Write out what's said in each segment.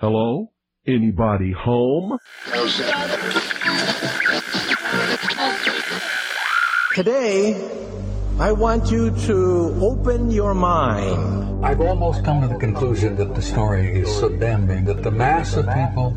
Hello? Anybody home? Today, I want you to open your mind. I've almost come to the conclusion that the story is so damning that the mass of people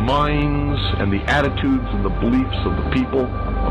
minds and the attitudes and the beliefs of the people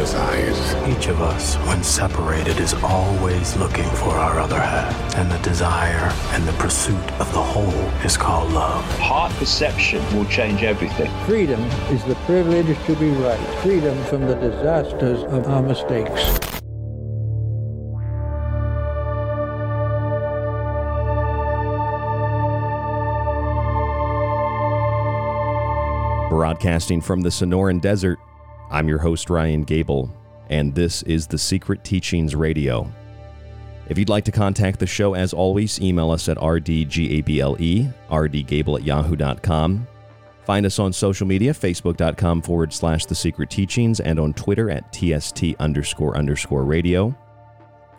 envious eyes. Each of us, when separated, is always looking for our other half. And the desire and the pursuit of the whole is called love. Heart perception will change everything. Freedom is the privilege to be right. Freedom from the disasters of our mistakes. Broadcasting from the Sonoran Desert, I'm your host, Ryan Gable, and this is The Secret Teachings Radio. If you'd like to contact the show, as always, email us at rdgable, rdgable at yahoo.com. Find us on social media, facebook.com forward slash The Secret Teachings, and on Twitter at tst underscore underscore radio.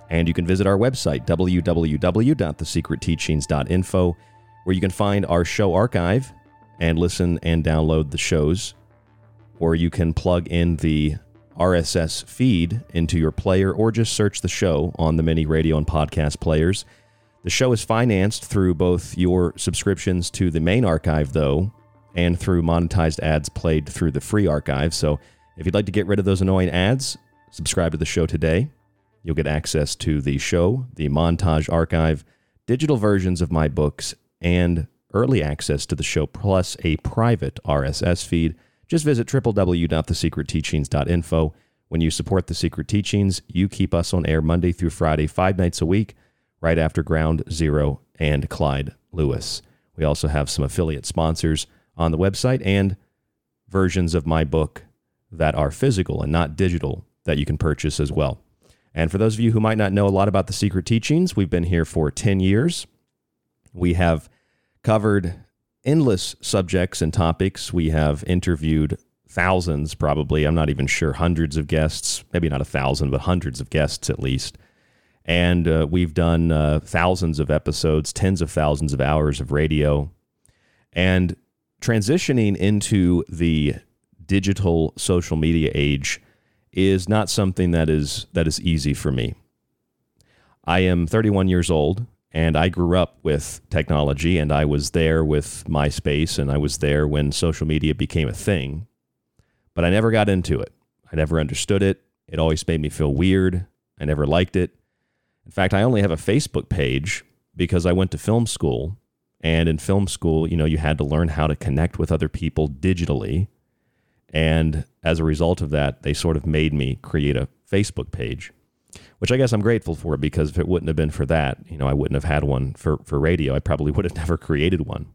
And you can visit our website, www.thesecretteachings.info, where you can find our show archive and listen and download the shows. Or you can plug in the RSS feed into your player or just search the show on the many radio and podcast players. The show is financed through both your subscriptions to the main archive, though, and through monetized ads played through the free archive. So if you'd like to get rid of those annoying ads, subscribe to the show today. You'll get access to the show, the montage archive, digital versions of my books, and early access to the show plus a private RSS feed. Just visit www.thesecretteachings.info. When you support The Secret Teachings, you keep us on air Monday through Friday, five nights a week, right after Ground Zero and Clyde Lewis. We also have some affiliate sponsors on the website and versions of my book that are physical and not digital that you can purchase as well. And for those of you who might not know a lot about the secret teachings, we've been here for 10 years. We have covered endless subjects and topics. We have interviewed thousands, probably, I'm not even sure, hundreds of guests, maybe not a thousand, but hundreds of guests at least. And uh, we've done uh, thousands of episodes, tens of thousands of hours of radio. And transitioning into the digital social media age is not something that is that is easy for me. I am 31 years old and I grew up with technology and I was there with MySpace and I was there when social media became a thing. But I never got into it. I never understood it. It always made me feel weird. I never liked it. In fact, I only have a Facebook page because I went to film school and in film school, you know, you had to learn how to connect with other people digitally. And as a result of that, they sort of made me create a Facebook page, which I guess I'm grateful for because if it wouldn't have been for that, you know, I wouldn't have had one for, for radio. I probably would have never created one.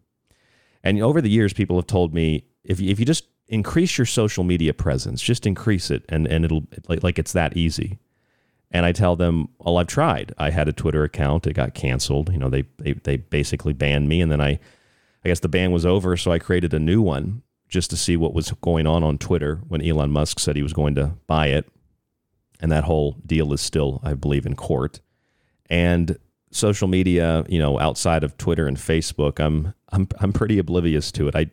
And over the years, people have told me if you, if you just increase your social media presence, just increase it, and, and it'll like, like it's that easy. And I tell them, well, I've tried. I had a Twitter account. It got canceled. You know, they, they, they basically banned me. And then I, I guess the ban was over. So I created a new one just to see what was going on on Twitter when Elon Musk said he was going to buy it. And that whole deal is still, I believe, in court. And social media, you know, outside of Twitter and Facebook, I'm I'm I'm pretty oblivious to it. I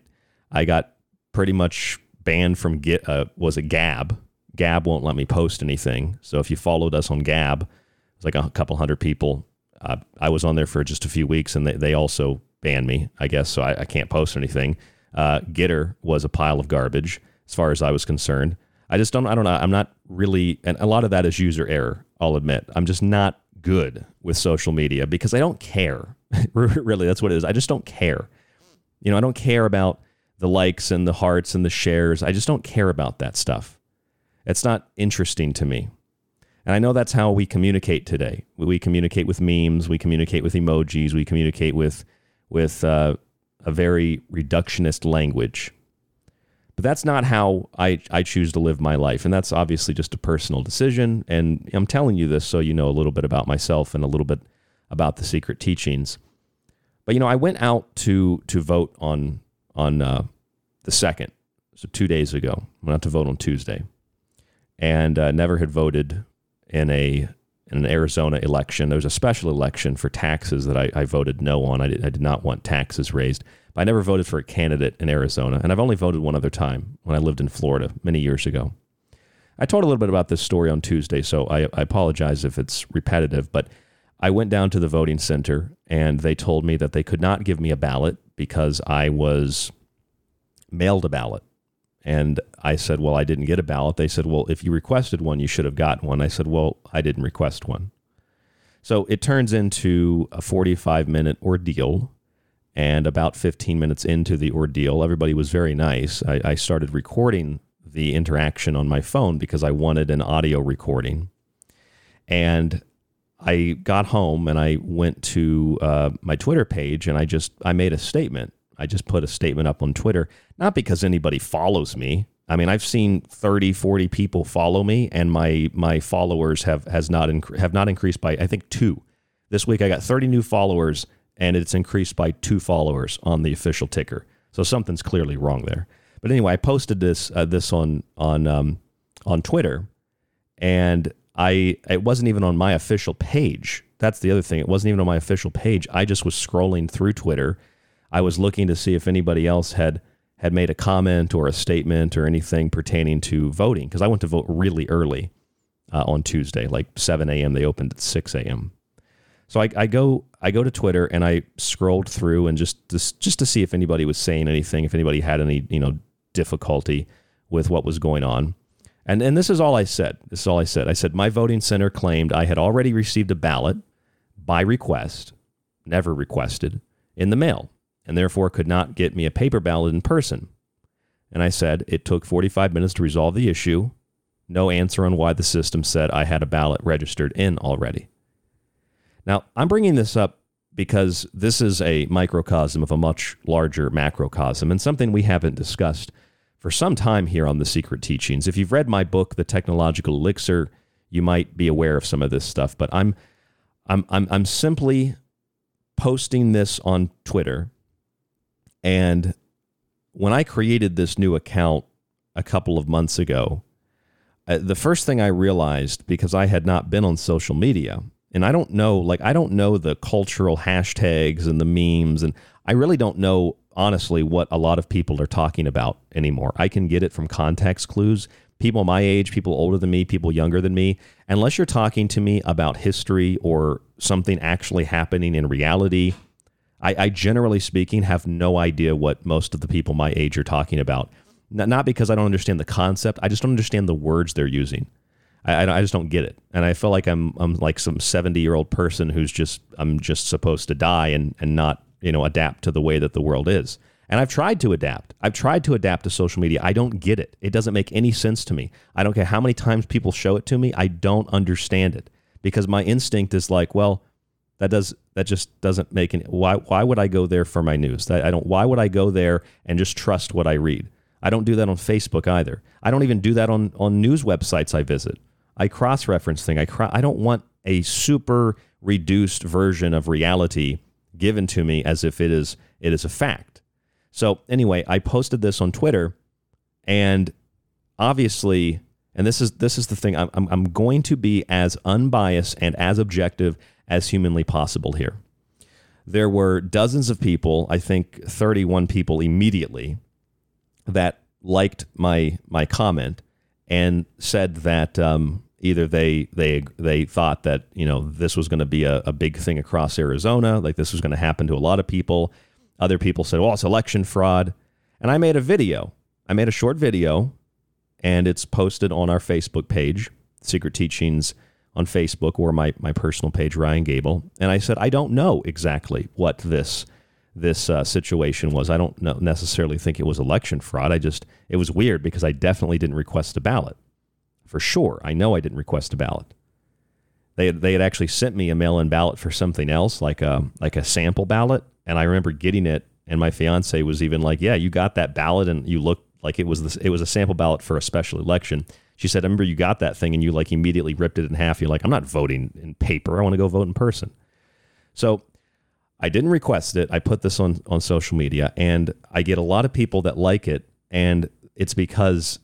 I got pretty much banned from get uh, was a Gab. Gab won't let me post anything. So if you followed us on Gab, it's like a couple hundred people. Uh, I was on there for just a few weeks, and they, they also banned me, I guess. So I, I can't post anything. Uh, Gettr was a pile of garbage as far as I was concerned. I just don't. I don't know. I'm not really, and a lot of that is user error. I'll admit. I'm just not good with social media because I don't care. really, that's what it is. I just don't care. You know, I don't care about the likes and the hearts and the shares. I just don't care about that stuff. It's not interesting to me. And I know that's how we communicate today. We communicate with memes, we communicate with emojis, we communicate with with uh, a very reductionist language. But that's not how I, I choose to live my life. And that's obviously just a personal decision. And I'm telling you this so you know a little bit about myself and a little bit about the secret teachings. But you know, I went out to to vote on on uh, the second, so two days ago. I went out to vote on Tuesday, and uh, never had voted in a in an Arizona election. There was a special election for taxes that I, I voted no on. I did, I did not want taxes raised. But I never voted for a candidate in Arizona, and I've only voted one other time when I lived in Florida many years ago. I told a little bit about this story on Tuesday, so I, I apologize if it's repetitive, but I went down to the voting center and they told me that they could not give me a ballot because I was mailed a ballot. And I said, Well, I didn't get a ballot. They said, Well, if you requested one, you should have gotten one. I said, Well, I didn't request one. So it turns into a 45 minute ordeal. And about 15 minutes into the ordeal, everybody was very nice. I, I started recording the interaction on my phone because I wanted an audio recording. And I got home and I went to uh, my Twitter page and I just I made a statement. I just put a statement up on Twitter, not because anybody follows me. I mean, I've seen 30, 40 people follow me, and my my followers have has not inc- have not increased by I think two. This week I got 30 new followers, and it's increased by two followers on the official ticker. So something's clearly wrong there. But anyway, I posted this uh, this on on um, on Twitter, and I it wasn't even on my official page. That's the other thing. It wasn't even on my official page. I just was scrolling through Twitter. I was looking to see if anybody else had had made a comment or a statement or anything pertaining to voting because I went to vote really early uh, on Tuesday, like 7 a.m. They opened at 6 a.m. So I, I, go I go to Twitter and I scrolled through and just, just just to see if anybody was saying anything, if anybody had any you know difficulty with what was going on. And, and this is all I said. This is all I said. I said, my voting center claimed I had already received a ballot by request, never requested, in the mail. and therefore could not get me a paper ballot in person. And I said it took 45 minutes to resolve the issue. No answer on why the system said I had a ballot registered in already. Now, I'm bringing this up because this is a microcosm of a much larger macrocosm and something we haven't discussed for some time here on The Secret Teachings. If you've read my book, The Technological Elixir, you might be aware of some of this stuff, but I'm I'm I'm I'm simply posting this on Twitter and when I created this new account a couple of months ago, uh, the first thing I realized because I had not been on social media and I don't know like I don't know the cultural hashtags and the memes and I really don't know honestly what a lot of people are talking about anymore. I can get it from context clues. People my age, people older than me, people younger than me, unless you're talking to me about history or something actually happening in reality, I, I generally speaking have no idea what most of the people my age are talking about. Not because I don't understand the concept, I just don't understand the words they're using. I, I, just don't get it, and I feel like I'm I'm like some seventy year old person who's just I'm just supposed to die and and not you know adapt to the way that the world is. And I've tried to adapt. I've tried to adapt to social media. I don't get it. It doesn't make any sense to me. I don't care how many times people show it to me. I don't understand it because my instinct is like, well, that does that just doesn't make any. Why why would I go there for my news? I don't. Why would I go there and just trust what I read? I don't do that on Facebook either. I don't even do that on on news websites I visit. I cross reference thing. I I don't want a super reduced version of reality given to me as if it is it is a fact. So anyway, I posted this on Twitter, and obviously, and this is this is the thing. I'm I'm, I'm going to be as unbiased and as objective as humanly possible here. There were dozens of people, I think 31 people immediately, that liked my my comment and said that um, either they they they thought that you know this was going to be a, a big thing across Arizona, like this was going to happen to a lot of people. Other people said, "Well, it's election fraud," and I made a video. I made a short video, and it's posted on our Facebook page, Secret Teachings on Facebook or my, my personal page, Ryan Gable. And I said, I don't know exactly what this this uh, situation was. I don't necessarily think it was election fraud. I just, it was weird because I definitely didn't request a ballot. For sure. I know I didn't request a ballot. They had, they had actually sent me a mail in ballot for something else, like a, like a sample ballot. And I remember getting it. And my fiance was even like, Yeah, you got that ballot and you looked like it was, this, it was a sample ballot for a special election. She said, I remember you got that thing and you like immediately ripped it in half. You're like, I'm not voting in paper. I want to go vote in person. So I didn't request it. I put this on, on social media and I get a lot of people that like it. And it's because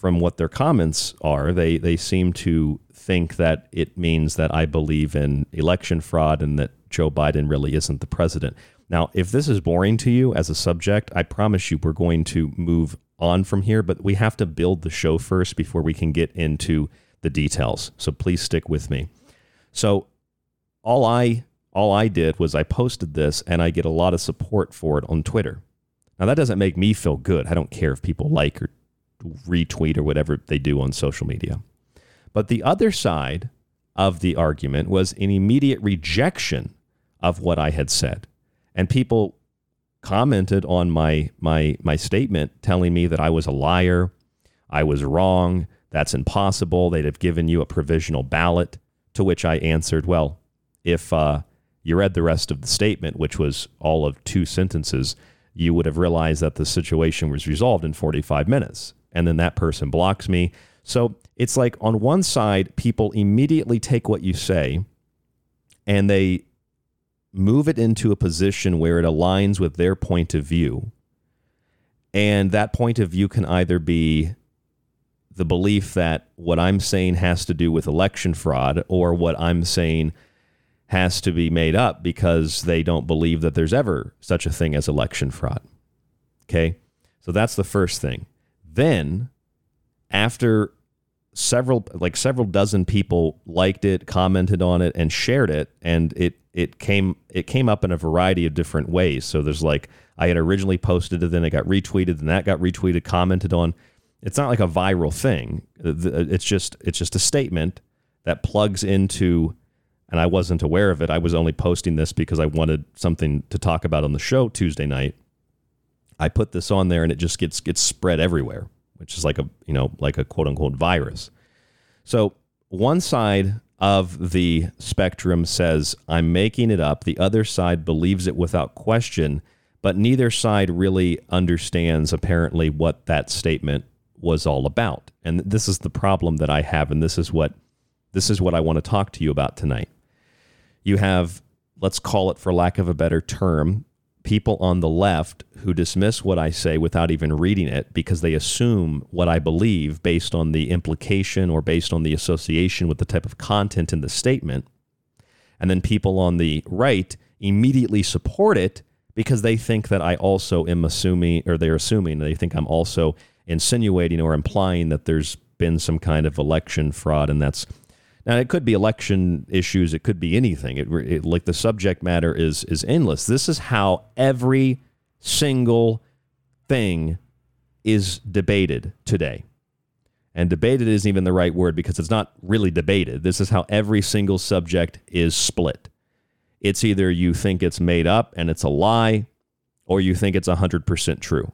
from what their comments are, they, they seem to think that it means that I believe in election fraud and that Joe Biden really isn't the president. Now, if this is boring to you as a subject, I promise you we're going to move on from here, but we have to build the show first before we can get into the details. So please stick with me. So all I all I did was I posted this and I get a lot of support for it on Twitter. Now that doesn't make me feel good. I don't care if people like or retweet or whatever they do on social media. But the other side of the argument was an immediate rejection of what I had said. And people commented on my my my statement telling me that I was a liar, I was wrong, that's impossible. They'd have given you a provisional ballot. To which I answered, well, if uh, you read the rest of the statement, which was all of two sentences, you would have realized that the situation was resolved in 45 minutes. And then that person blocks me. So it's like on one side, people immediately take what you say and they move it into a position where it aligns with their point of view. And that point of view can either be the belief that what I'm saying has to do with election fraud or what I'm saying has to be made up because they don't believe that there's ever such a thing as election fraud. Okay? So that's the first thing. Then, after several like several dozen people liked it, commented on it and shared it and it it came it came up in a variety of different ways. So there's like I had originally posted it, then it got retweeted, and that got retweeted, commented on. It's not like a viral thing. It's just it's just a statement that plugs into and I wasn't aware of it. I was only posting this because I wanted something to talk about on the show Tuesday night. I put this on there and it just gets gets spread everywhere, which is like a you know like a quote unquote virus. So one side of the spectrum says I'm making it up. The other side believes it without question, but neither side really understands apparently what that statement was all about. And this is the problem that I have and this is what this is what I want to talk to you about tonight. You have let's call it for lack of a better term, people on the left who dismiss what I say without even reading it because they assume what I believe based on the implication or based on the association with the type of content in the statement. And then people on the right immediately support it because they think that I also am assuming, or they're assuming, they think I'm also insinuating or implying that there's been some kind of election fraud and that's now it could be election issues. It could be anything. It, it, like the subject matter is is endless. This is how every single thing is debated today. And debated isn't even the right word because it's not really debated. This is how every single subject is split. It's either you think it's made up and it's a lie, or you think it's 100% true.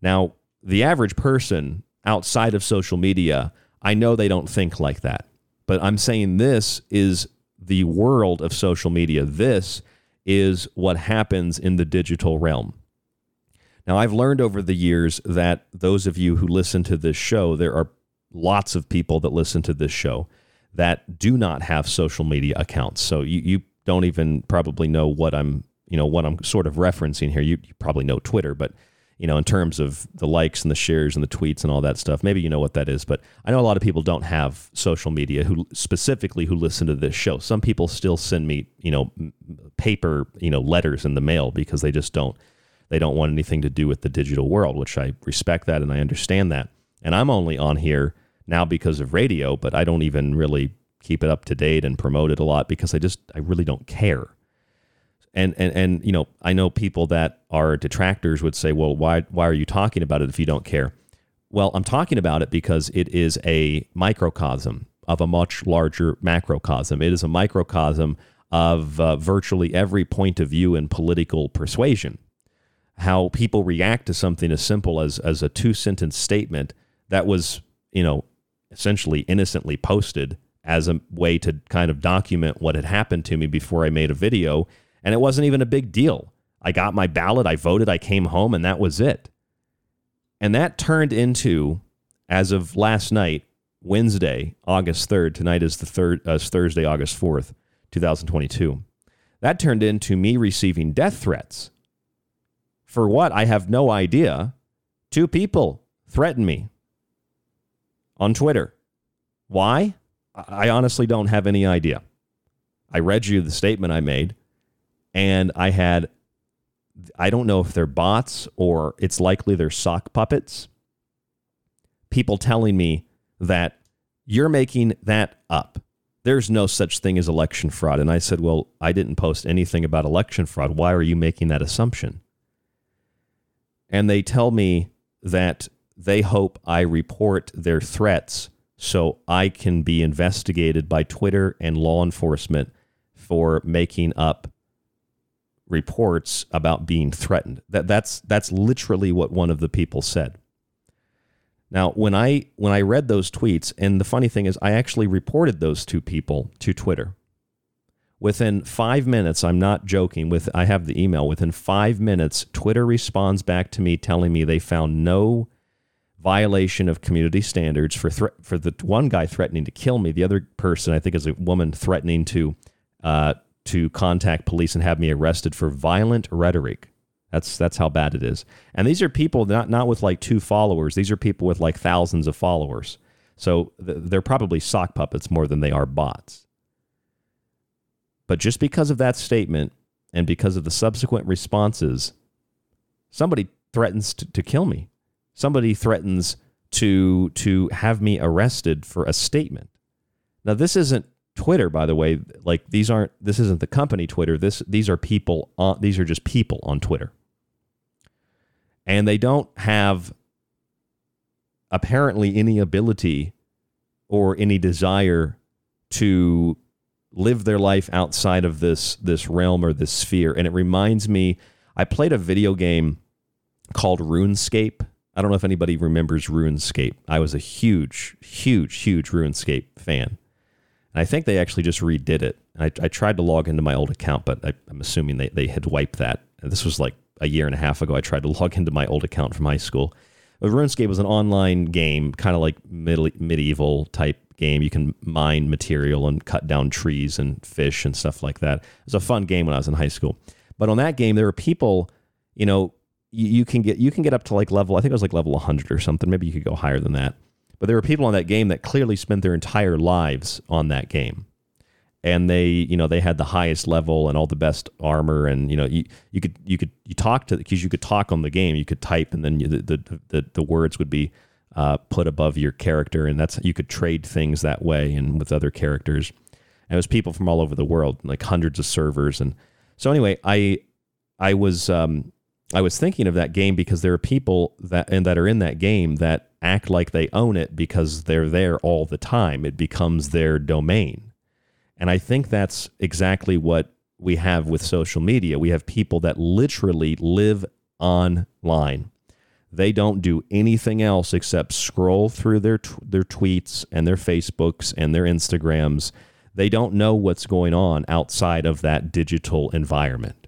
Now, the average person outside of social media, I know they don't think like that. But I'm saying this is the world of social media. This is what happens in the digital realm. Now, I've learned over the years that those of you who listen to this show, there are lots of people that listen to this show that do not have social media accounts. So you, you don't even probably know what I'm, you know, what I'm sort of referencing here. You, you probably know Twitter, but you know, in terms of the likes and the shares and the tweets and all that stuff. Maybe you know what that is, but I know a lot of people don't have social media who specifically who listen to this show. Some people still send me, you know, paper, you know, letters in the mail because they just don't they don't want anything to do with the digital world, which I respect that and I understand that. And I'm only on here now because of radio, but I don't even really keep it up to date and promote it a lot because I just I really don't care and and and you know I know people that are detractors would say, well, why why are you talking about it if you don't care? Well, I'm talking about it because it is a microcosm of a much larger macrocosm. It is a microcosm of uh, virtually every point of view in political persuasion. How people react to something as simple as as a two sentence statement that was you know essentially innocently posted as a way to kind of document what had happened to me before I made a video and it wasn't even a big deal. I got my ballot, I voted, I came home, and that was it. And that turned into, as of last night, Wednesday, August 3rd, tonight is the third, uh, Thursday, August 4th, 2022. That turned into me receiving death threats. For what? I have no idea. Two people threatened me on Twitter. Why? I honestly don't have any idea. I read you the statement I made and I had I don't know if they're bots or it's likely they're sock puppets. People telling me that you're making that up. There's no such thing as election fraud. And I said, Well, I didn't post anything about election fraud. Why are you making that assumption? And they tell me that they hope I report their threats so I can be investigated by Twitter and law enforcement for making up reports about being threatened. That that's that's literally what one of the people said. Now, when I when I read those tweets, and the funny thing is, I actually reported those two people to Twitter. Within five minutes, I'm not joking. With I have the email. Within five minutes, Twitter responds back to me telling me they found no violation of community standards for thre- for the one guy threatening to kill me. The other person, I think, is a woman threatening to uh, to contact police and have me arrested for violent rhetoric. That's that's how bad it is. And these are people not not with like two followers. These are people with like thousands of followers. So th- they're probably sock puppets more than they are bots. But just because of that statement and because of the subsequent responses, somebody threatens to, to kill me. Somebody threatens to to have me arrested for a statement. Now this isn't Twitter, by the way, like these aren't this isn't the company Twitter. This these are people on these are just people on Twitter. And they don't have apparently any ability or any desire to live their life outside of this this realm or this sphere. And it reminds me, I played a video game called RuneScape. I don't know if anybody remembers RuneScape. I was a huge, huge, huge RuneScape fan. And I think they actually just redid it. I, I tried to log into my old account, but I, I'm assuming they, they had wiped that. And this was like a year and a half ago. I tried to log into my old account from high school. But RuneScape was an online game, kind of like mid- medieval type game. You can mine material and cut down trees and fish and stuff like that. It was a fun game when I was in high school. But on that game, there were people, you know, you, you can get you can get up to like level. I think it was like level 100 or something. Maybe you could go higher than that. But there were people on that game that clearly spent their entire lives on that game. And they, you know, they had the highest level and all the best armor, and you know, you, you could you could you talk to because you could talk on the game, you could type, and then you, the, the the the words would be uh, put above your character, and that's you could trade things that way and with other characters. And it was people from all over the world, like hundreds of servers, and so anyway, I I was um, I was thinking of that game because there are people that and that are in that game that act like they own it because they're there all the time. It becomes their domain. And I think that's exactly what we have with social media. We have people that literally live online. They don't do anything else except scroll through their t- their tweets and their Facebooks and their Instagrams. They don't know what's going on outside of that digital environment.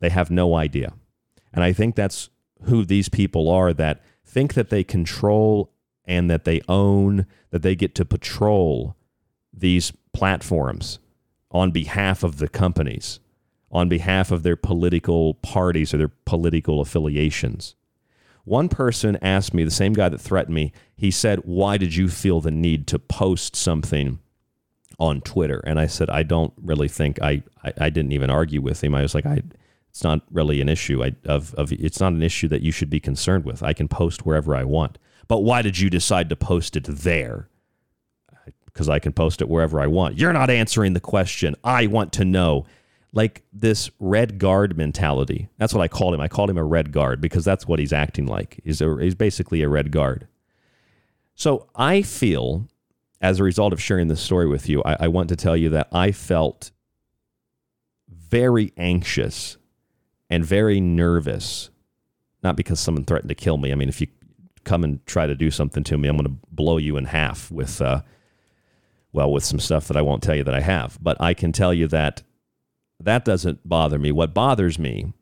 They have no idea. And I think that's who these people are that think that they control and that they own, that they get to patrol these platforms on behalf of the companies, on behalf of their political parties or their political affiliations. One person asked me, the same guy that threatened me, he said, Why did you feel the need to post something on Twitter? And I said, I don't really think I, I, I didn't even argue with him. I was like, I, it's not really an issue I, of, of it's not an issue that you should be concerned with. I can post wherever I want. But why did you decide to post it there? Because I can post it wherever I want. You're not answering the question. I want to know. Like this red guard mentality. That's what I called him. I called him a red guard because that's what he's acting like. He's, a, he's basically a red guard. So I feel, as a result of sharing this story with you, I, I want to tell you that I felt very anxious and very nervous. Not because someone threatened to kill me. I mean, if you come and try to do something to me, I'm going to blow you in half with, uh, well, with some stuff that I won't tell you that I have. But I can tell you that that doesn't bother me. What bothers me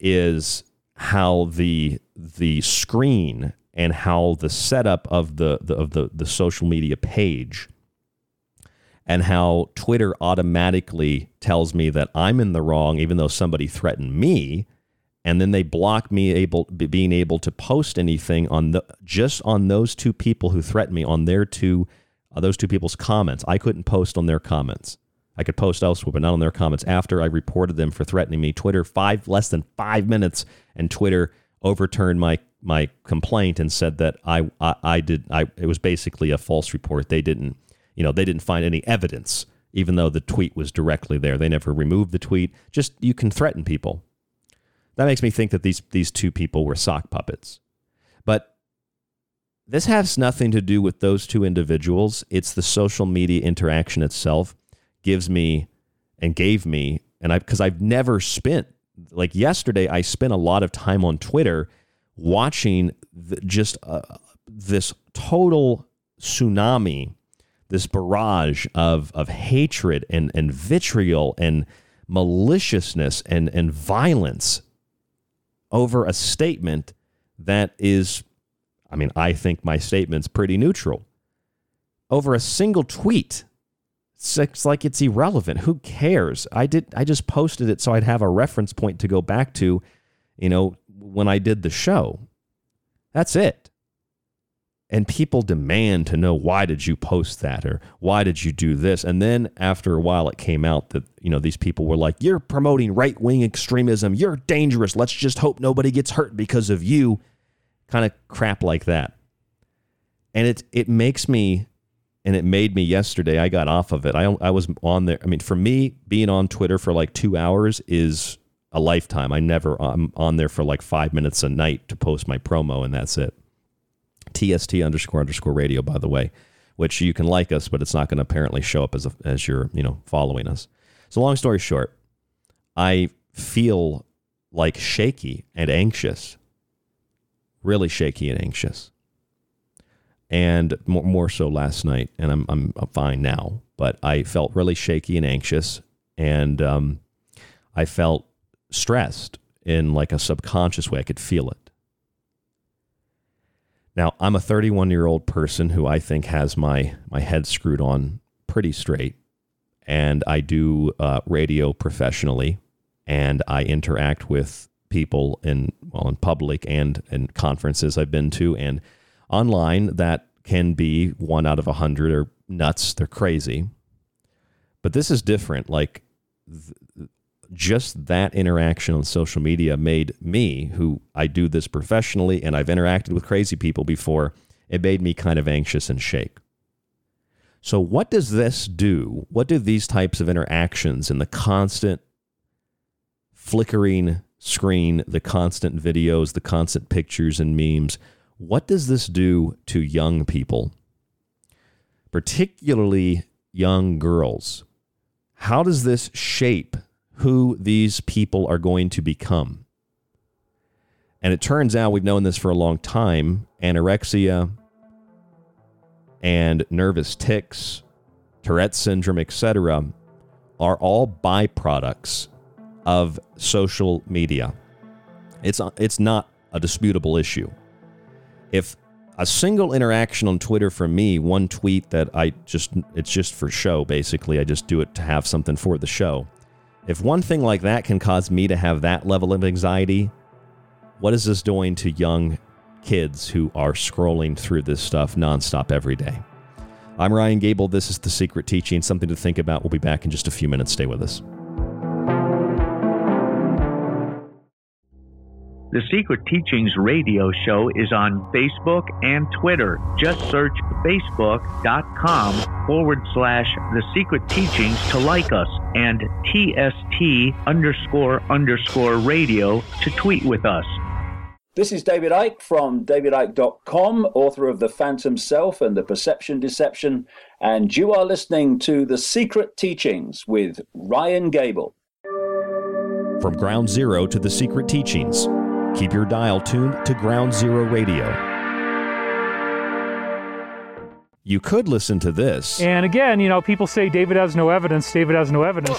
is how the the screen and how the setup of the, the of the, the social media page and how Twitter automatically tells me that I'm in the wrong, even though somebody threatened me, and then they block me able being able to post anything on the just on those two people who threatened me on their two uh, those two people's comments. I couldn't post on their comments. I could post elsewhere, but not on their comments. After I reported them for threatening me, Twitter five less than five minutes, and Twitter overturned my my complaint and said that I I, I did I it was basically a false report. They didn't you know, they didn't find any evidence, even though the tweet was directly there. They never removed the tweet. Just you can threaten people. That makes me think that these these two people were sock puppets. But this has nothing to do with those two individuals. It's the social media interaction itself gives me and gave me and I because I've never spent like yesterday I spent a lot of time on Twitter watching the, just uh, this total tsunami this barrage of of hatred and and vitriol and maliciousness and and violence over a statement that is I mean I think my statement's pretty neutral. Over a single tweet it's like it's irrelevant. Who cares? I did I just posted it so I'd have a reference point to go back to you know when I did the show. That's it and people demand to know why did you post that? or why did you do this? And then after a while it came out that you know these people were like you're promoting right-wing extremism. You're dangerous. Let's just hope nobody gets hurt because of you. Kind of crap like that. And it it makes me and it made me yesterday i got off of it. I, I was on there i mean for me being on twitter for like two hours is a lifetime. I never i'm on there for like five minutes a night to post my promo and that's it TST underscore underscore radio, by the way. which you can like us, but it's not going to apparently show up as a, as you're you know following us. So long story short, I feel like shaky and anxious, really shaky and anxious, and more, more so last night. And I'm, I'm I'm fine now, but I felt really shaky and anxious, and um, I felt stressed in like a subconscious way. I could feel it. Now, I'm a 31 year old person who I think has my, my head screwed on pretty straight. And I do uh, radio professionally, and I interact with people in well in public and in conferences I've been to and online that can be one out of a hundred or nuts. They're crazy. But this is different. Like th- just that interaction on social media made me, who I do this professionally and I've interacted with crazy people before, it made me kind of anxious and shake. So, what does this do? What do these types of interactions and the constant flickering screen, the constant videos, the constant pictures and memes, what does this do to young people, particularly young girls? How does this shape who these people are going to become. And it turns out we've known this for a long time anorexia and nervous tics, Tourette syndrome, etc., are all byproducts of social media. It's, it's not a disputable issue. If a single interaction on Twitter from me, one tweet that I just, it's just for show, basically, I just do it to have something for the show if one thing like that can cause me to have that level of anxiety, what is this doing to young kids who are scrolling through this stuff nonstop every day? I'm Ryan Gable. This is The Secret Teaching, something to think about. We'll be back in just a few minutes. Stay with us. The Secret Teachings radio show is on Facebook and Twitter. Just search facebook.com forward slash The Secret Teachings to like us and TST underscore underscore radio to tweet with us. This is David Icke from davidicke.com, author of The Phantom Self and The Perception Deception, and you are listening to The Secret Teachings with Ryan Gable. From Ground Zero to The Secret Teachings. Keep your dial tuned to Ground Zero Radio. You could listen to this. And again, you know, people say David has no evidence, David has no evidence.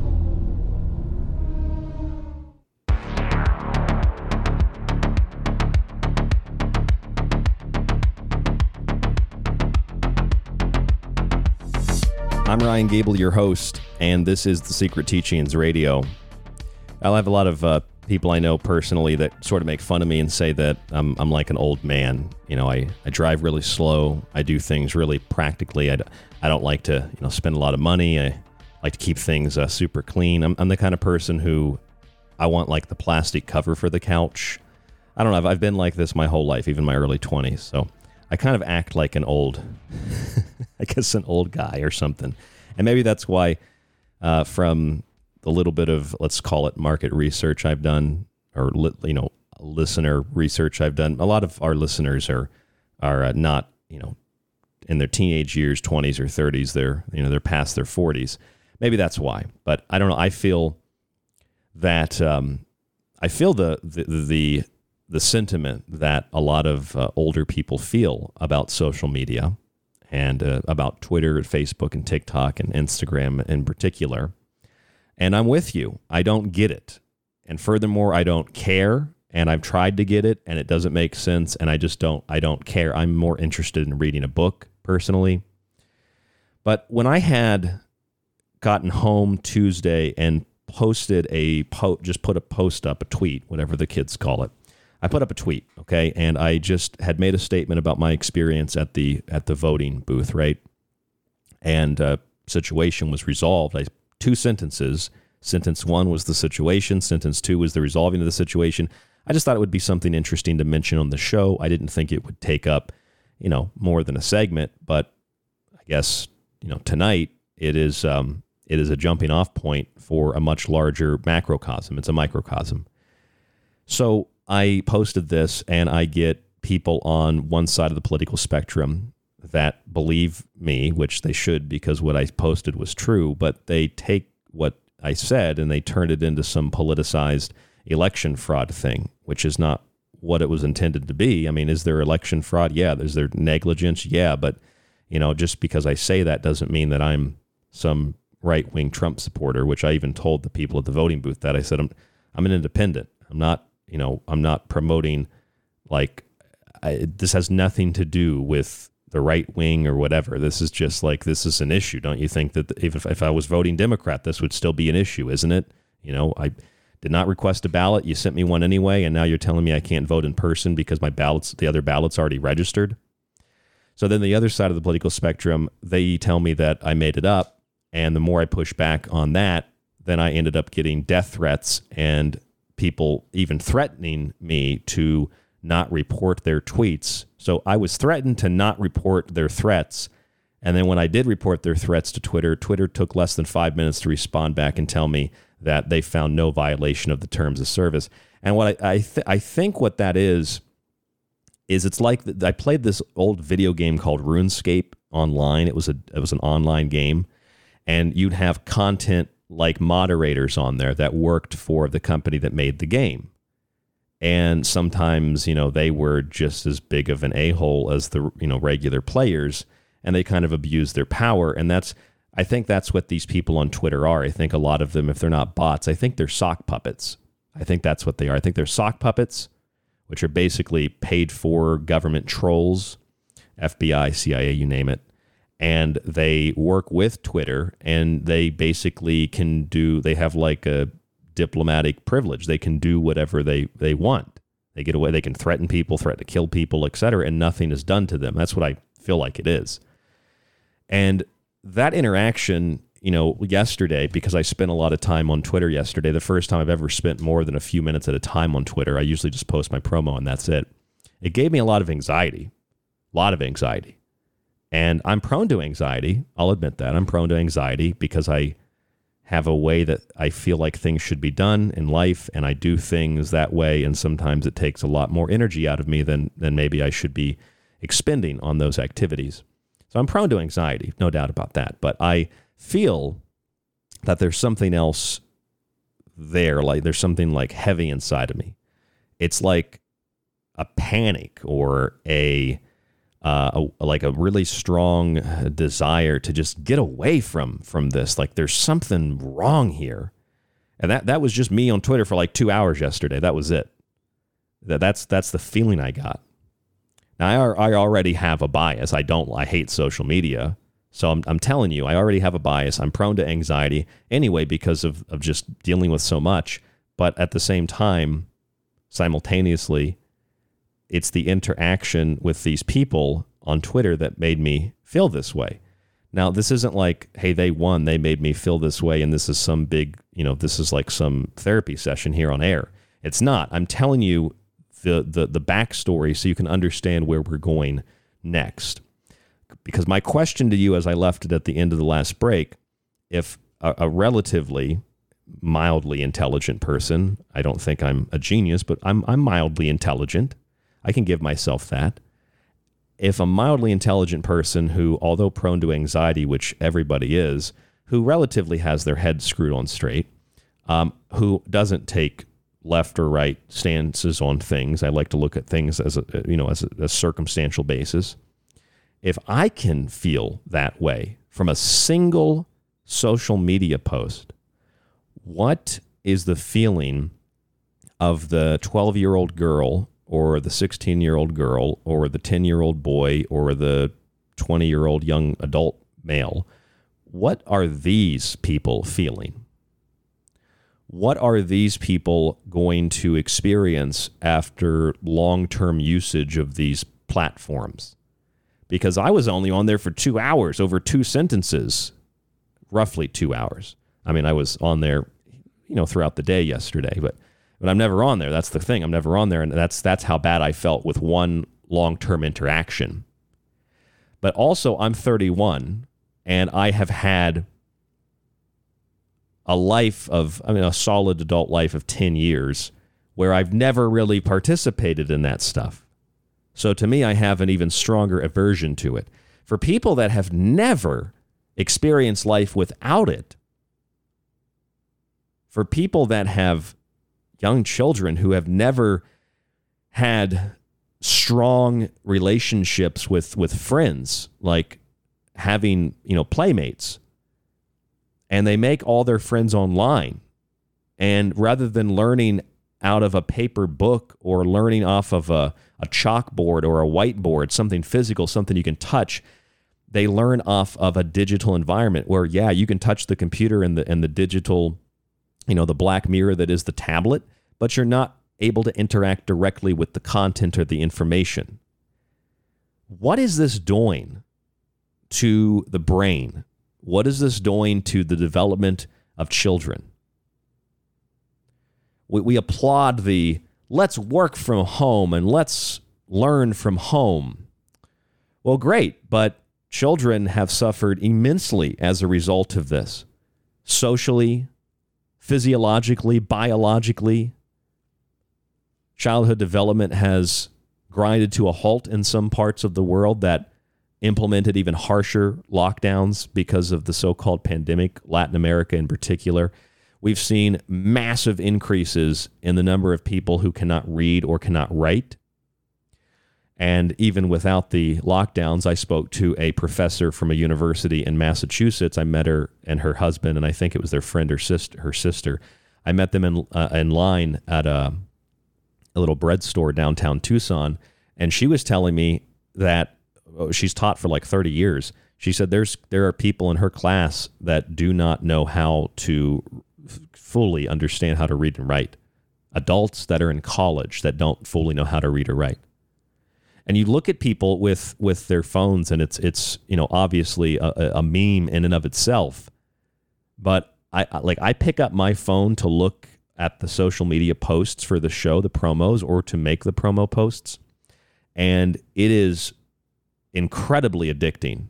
I'm Ryan Gable, your host, and this is the Secret Teachings Radio. I'll have a lot of uh, people I know personally that sort of make fun of me and say that I'm, I'm like an old man. You know, I, I drive really slow. I do things really practically. I, I don't like to, you know, spend a lot of money. I like to keep things uh, super clean. I'm, I'm the kind of person who I want like the plastic cover for the couch. I don't know. I've, I've been like this my whole life, even my early 20s. So I kind of act like an old, I guess, an old guy or something. And maybe that's why, uh, from the little bit of let's call it market research I've done, or li- you know, listener research I've done, a lot of our listeners are are uh, not you know in their teenage years, twenties or thirties. They're you know they're past their forties. Maybe that's why. But I don't know. I feel that um, I feel the the, the the sentiment that a lot of uh, older people feel about social media and uh, about Twitter Facebook and TikTok and Instagram in particular. And I'm with you. I don't get it. And furthermore, I don't care. And I've tried to get it and it doesn't make sense. And I just don't, I don't care. I'm more interested in reading a book personally. But when I had gotten home Tuesday and posted a post, just put a post up, a tweet, whatever the kids call it, I put up a tweet, okay, and I just had made a statement about my experience at the at the voting booth, right? And uh, situation was resolved. I two sentences. Sentence one was the situation. Sentence two was the resolving of the situation. I just thought it would be something interesting to mention on the show. I didn't think it would take up, you know, more than a segment, but I guess you know tonight it is um, it is a jumping off point for a much larger macrocosm. It's a microcosm. So I posted this and I get people on one side of the political spectrum that believe me, which they should because what I posted was true, but they take what I said and they turn it into some politicized election fraud thing, which is not what it was intended to be. I mean, is there election fraud? Yeah. Is there negligence? Yeah. But, you know, just because I say that doesn't mean that I'm some right wing Trump supporter, which I even told the people at the voting booth that I said, I'm, I'm an independent. I'm not you know, I'm not promoting like I, this has nothing to do with the right wing or whatever. This is just like this is an issue. Don't you think that if if I was voting Democrat, this would still be an issue, isn't it? You know, I did not request a ballot. You sent me one anyway, and now you're telling me I can't vote in person because my ballots, the other ballots, already registered. So then the other side of the political spectrum, they tell me that I made it up, and the more I push back on that, then I ended up getting death threats and people even threatening me to not report their tweets. So I was threatened to not report their threats. And then when I did report their threats to Twitter, Twitter took less than five minutes to respond back and tell me that they found no violation of the terms of service. And what I I, th- I think what that is is it's like I played this old video game called RuneScape online. It was a it was an online game, and you'd have content like moderators on there that worked for the company that made the game. And sometimes, you know, they were just as big of an a-hole as the, you know, regular players and they kind of abused their power and that's I think that's what these people on Twitter are. I think a lot of them if they're not bots, I think they're sock puppets. I think that's what they are. I think they're sock puppets, which are basically paid for government trolls, FBI, CIA, you name it and they work with Twitter and they basically can do they have like a diplomatic privilege. They can do whatever they they want. They get away they can threaten people, threaten to kill people, etc. and nothing is done to them. That's what I feel like it is. And that interaction, you know, yesterday because I spent a lot of time on Twitter yesterday, the first time I've ever spent more than a few minutes at a time on Twitter. I usually just post my promo and that's it. It gave me a lot of anxiety. A lot of anxiety and I'm prone to anxiety. I'll admit that. I'm prone to anxiety because I have a way that I feel like things should be done in life and I do things that way and sometimes it takes a lot more energy out of me than than maybe I should be expending on those activities. So I'm prone to anxiety, no doubt about that, but I feel that there's something else there like there's something like heavy inside of me. It's like a panic or a, uh, a like a really strong desire to just get away from from this. Like there's something wrong here, and that that was just me on Twitter for like two hours yesterday. That was it. That that's that's the feeling I got. Now I, I already have a bias. I don't. I hate social media. So I'm, I'm telling you, I already have a bias. I'm prone to anxiety anyway because of, of just dealing with so much. But at the same time, simultaneously, it's the interaction with these people on Twitter that made me feel this way. Now, this isn't like, hey, they won, they made me feel this way, and this is some big, you know, this is like some therapy session here on air. It's not. I'm telling you the the the backstory so you can understand where we're going next because my question to you as I left it at the end of the last break, if a, a relatively mildly intelligent person, I don't think I'm a genius, but I'm I'm mildly intelligent. I can give myself that. If a mildly intelligent person who, although prone to anxiety, which everybody is, who relatively has their head screwed on straight, um, who doesn't take left or right stances on things. I like to look at things as a you know as a, a circumstantial basis if I can feel that way from a single social media post, what is the feeling of the 12 year old girl or the 16 year old girl or the 10 year old boy or the 20 year old young adult male? What are these people feeling? What are these people going to experience after long term usage of these platforms? because I was only on there for two hours over two sentences, roughly two hours. I mean, I was on there, you know, throughout the day yesterday, but but I'm never on there. That's the thing. I'm never on there, and that's that's how bad I felt with one long term interaction. But also, I'm 31, and I have had a life of, I mean, a solid adult life of 10 years where I've never really participated in that stuff. So to me, I have an even stronger aversion to it. For people that have never experienced life without it, for people that have young children who have never had strong relationships with with friends like having you know playmates and they make all their friends online and rather than learning out of a paper book or learning off of a, a chalkboard or a whiteboard, something physical, something you can touch. They learn off of a digital environment where, yeah, you can touch the computer and the and the digital, you know, the black mirror that is the tablet, but you're not able to interact directly with the content or the information. What is this doing to the brain? What is this doing to the development of children? we, we applaud the let's work from home and let's learn from home. Well, great, but children have suffered immensely as a result of this socially, physiologically, biologically. Childhood development has grinded to a halt in some parts of the world that implemented even harsher lockdowns because of the so called pandemic, Latin America in particular. We've seen massive increases in the number of people who cannot read or cannot write. And even without the lockdowns, I spoke to a professor from a university in Massachusetts. I met her and her husband, and I think it was their friend or sister. Her sister. I met them in uh, in line at a, a little bread store downtown Tucson, and she was telling me that oh, she's taught for like 30 years. She said there's there are people in her class that do not know how to fully understand how to read and write. Adults that are in college that don't fully know how to read or write. And you look at people with with their phones, and it's it's you know obviously a, a meme in and of itself. But I like I pick up my phone to look at the social media posts for the show, the promos, or to make the promo posts, and it is incredibly addicting.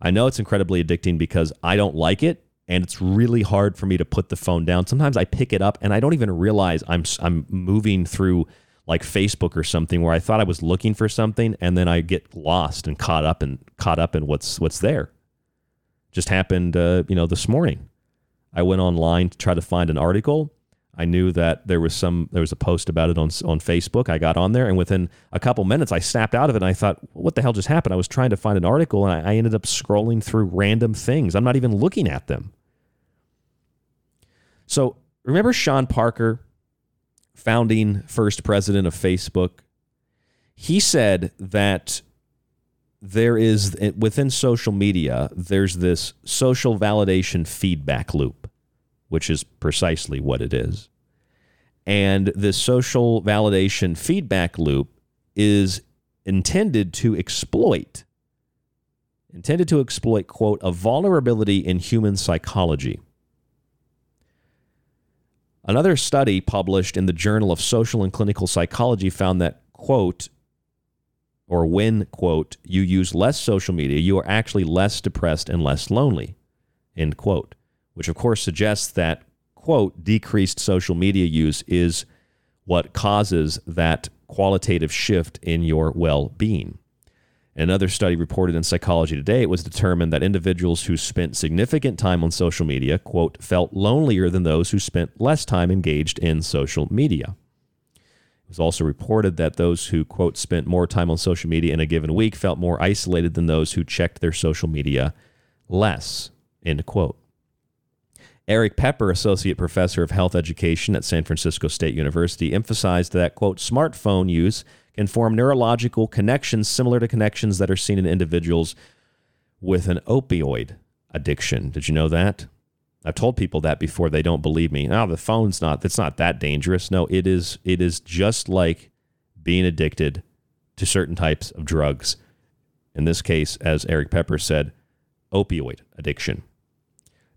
I know it's incredibly addicting because I don't like it and it's really hard for me to put the phone down. Sometimes I pick it up and I don't even realize I'm I'm moving through like Facebook or something where I thought I was looking for something and then I get lost and caught up and caught up in what's what's there. Just happened, uh, you know, this morning. I went online to try to find an article. I knew that there was some there was a post about it on on Facebook. I got on there, and within a couple minutes, I snapped out of it. and I thought, "What the hell just happened?" I was trying to find an article, and I, I ended up scrolling through random things. I'm not even looking at them. So remember Sean Parker, founding first president of Facebook. He said that there is within social media there's this social validation feedback loop which is precisely what it is and this social validation feedback loop is intended to exploit intended to exploit quote a vulnerability in human psychology another study published in the journal of social and clinical psychology found that quote or when, quote, you use less social media, you are actually less depressed and less lonely, end quote. Which, of course, suggests that, quote, decreased social media use is what causes that qualitative shift in your well being. Another study reported in Psychology Today, it was determined that individuals who spent significant time on social media, quote, felt lonelier than those who spent less time engaged in social media. It was also reported that those who, quote, spent more time on social media in a given week felt more isolated than those who checked their social media less, end quote. Erik Peper, associate professor of health education at San Francisco State University, emphasized that, quote, smartphone use can form neurological connections similar to connections that are seen in individuals with an opioid addiction. Did you know that? I've told people that before they don't believe me. Now oh, the phone's not it's not that dangerous. No, it is it is just like being addicted to certain types of drugs. In this case, as Erik Peper said, opioid addiction.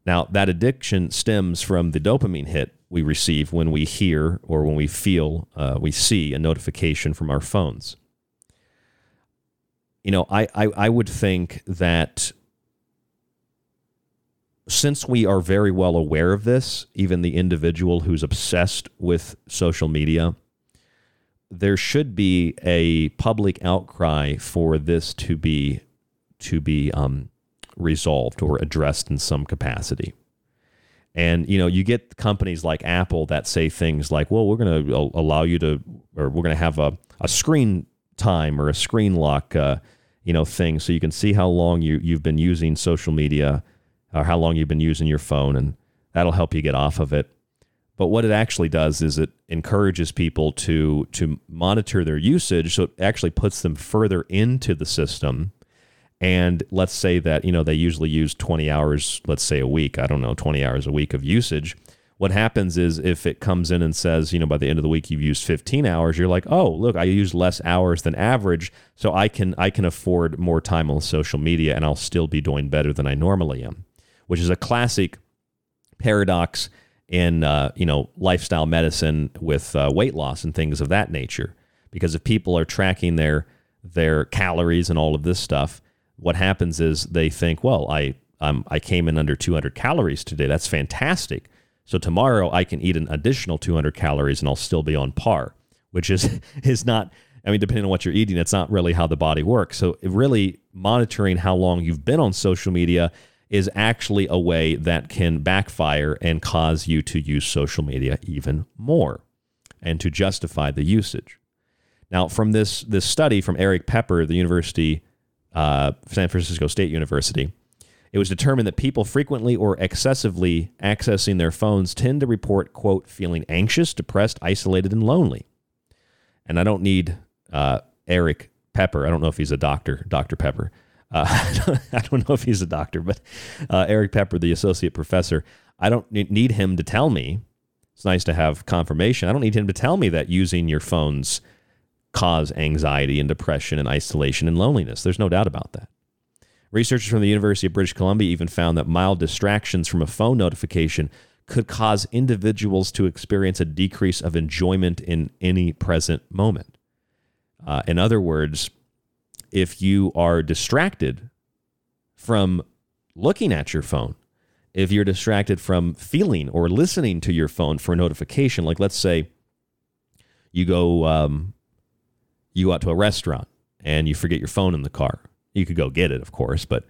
Now, that addiction stems from the dopamine hit we receive when we hear or when we feel, uh, we see a notification from our phones. You know, I, I, I would think that since we are very well aware of this, even the individual who's obsessed with social media, there should be a public outcry for this to be to be um, resolved or addressed in some capacity. And you know, you get companies like Apple that say things like, "Well, we're going to allow you to, or we're going to have a, a screen time or a screen lock, uh, you know, thing, so you can see how long you you've been using social media." or how long you've been using your phone, and that'll help you get off of it. But what it actually does is it encourages people to to monitor their usage, so it actually puts them further into the system. And let's say that you know they usually use 20 hours, let's say a week. I don't know, 20 hours a week of usage. What happens is if it comes in and says, you know, by the end of the week you've used 15 hours, you're like, oh, look, I use less hours than average, so I can I can afford more time on social media, and I'll still be doing better than I normally am which is a classic paradox in uh, you know lifestyle medicine with uh, weight loss and things of that nature. Because if people are tracking their their calories and all of this stuff, what happens is they think, well, I um, I came in under 200 calories today. That's fantastic. So tomorrow I can eat an additional 200 calories and I'll still be on par, which is is not. I mean, depending on what you're eating, it's not really how the body works. So really monitoring how long you've been on social media is actually a way that can backfire and cause you to use social media even more and to justify the usage. Now, from this, this study from Erik Peper, the University, uh, San Francisco State University, it was determined that people frequently or excessively accessing their phones tend to report, quote, feeling anxious, depressed, isolated, and lonely. And I don't need uh, Erik Peper. I don't know if he's a doctor, Dr. Pepper, uh, I don't know if he's a doctor, but uh, Erik Peper, the associate professor, I don't need him to tell me. It's nice to have confirmation. I don't need him to tell me that using your phones cause anxiety and depression and isolation and loneliness. There's no doubt about that. Researchers from the University of British Columbia even found that mild distractions from a phone notification could cause individuals to experience a decrease of enjoyment in any present moment. Uh, in other words, if you are distracted from looking at your phone, if you're distracted from feeling or listening to your phone for a notification, like let's say you go, um, you go out to a restaurant and you forget your phone in the car. You could go get it, of course, but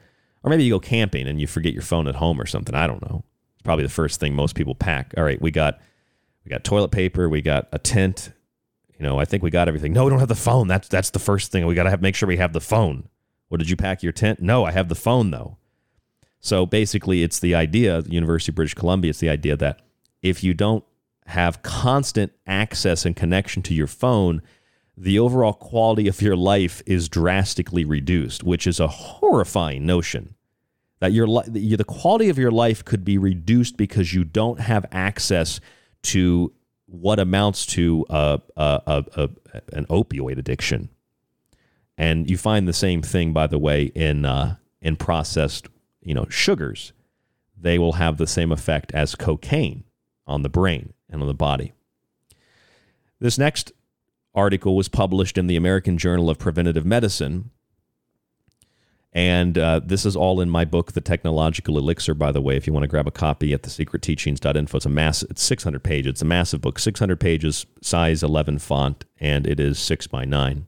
or maybe you go camping and you forget your phone at home or something. I don't know. It's probably the first thing most people pack. All right, we got We got toilet paper. We got a tent. You know, I think we got everything. No, we don't have the phone. That's that's the first thing. We got to have make sure we have the phone. What did you pack your tent? No, I have the phone though. So basically, it's the idea, University of British Columbia, it's the idea that if you don't have constant access and connection to your phone, the overall quality of your life is drastically reduced, which is a horrifying notion. That your li- the quality of your life could be reduced because you don't have access to what amounts to a, a, a, an opioid addiction. And you find the same thing, by the way, in uh, in processed, you know, sugars. They will have the same effect as cocaine on the brain and on the body. This next article was published in the American Journal of Preventive Medicine. And uh, this is all in my book, The Technological Elixir, by the way, if you want to grab a copy at thesecretteachings.info. It's a mass, it's 600 pages. It's a massive book, 600 pages, size 11 font, and it is 6 by 9.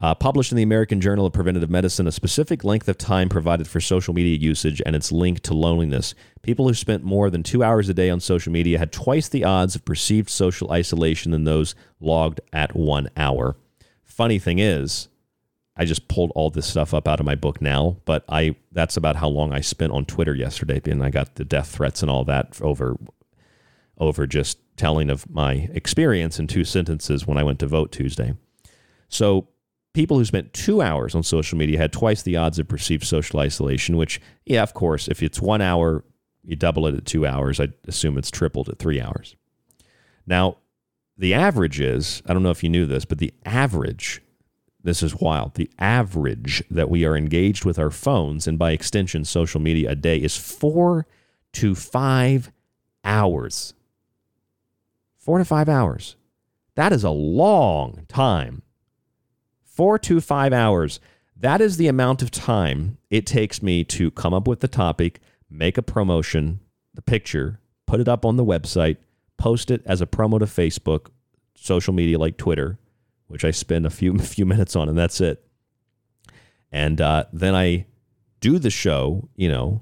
Uh, published in the American Journal of Preventive Medicine, a specific length of time provided for social media usage and its link to loneliness. People who spent more than two hours a day on social media had twice the odds of perceived social isolation than those logged at one hour. Funny thing is, I just pulled all this stuff up out of my book now, but I that's about how long I spent on Twitter yesterday, and I got the death threats and all that over over just telling of my experience in two sentences when I went to vote Tuesday. So people who spent two hours on social media had twice the odds of perceived social isolation, which, yeah, of course, if it's one hour, you double it at two hours. I assume it's tripled at three hours. Now, the average is I don't know if you knew this, but the average, this is wild, the average that we are engaged with our phones and by extension social media a day is four to five hours. Four to five hours. That is a long time four to five hours. That is the amount of time it takes me to come up with the topic, make a promotion, the picture, put it up on the website, post it as a promo to Facebook, social media like Twitter, which I spend a few few minutes on, and that's it. And uh, then I do the show, you know,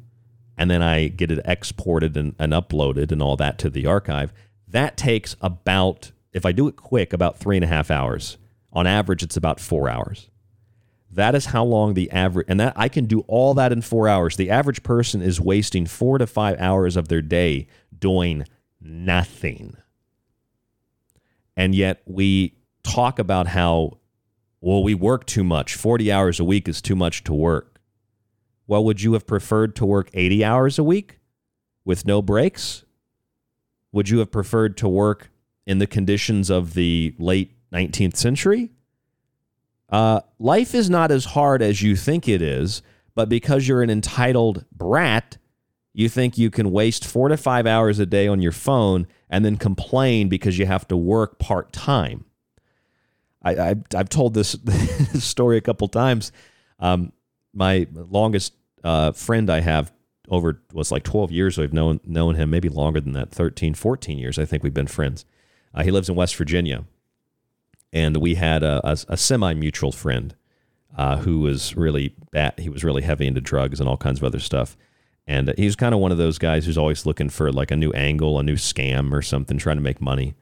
and then I get it exported and, and uploaded and all that to the archive. That takes about, if I do it quick, about three and a half hours. On average, it's about four hours. That is how long the average, and that I can do all that in four hours. The average person is wasting four to five hours of their day doing nothing. And yet we talk about how, well, we work too much. 40 hours a week is too much to work. Well, would you have preferred to work 80 hours a week with no breaks? Would you have preferred to work in the conditions of the late 19th century. Uh, life is not as hard as you think it is, but because you're an entitled brat, you think you can waste four to five hours a day on your phone and then complain because you have to work part time. I, have told this story a couple times. Um, my longest uh, friend I have over was like 12 years. I've known known him maybe longer than that, 13, 14 years. I think we've been friends. Uh, he lives in West Virginia, and we had a, a, a semi mutual friend uh, who was really bad. He was really heavy into drugs and all kinds of other stuff. And he was kind of one of those guys who's always looking for like a new angle, a new scam or something, trying to make money.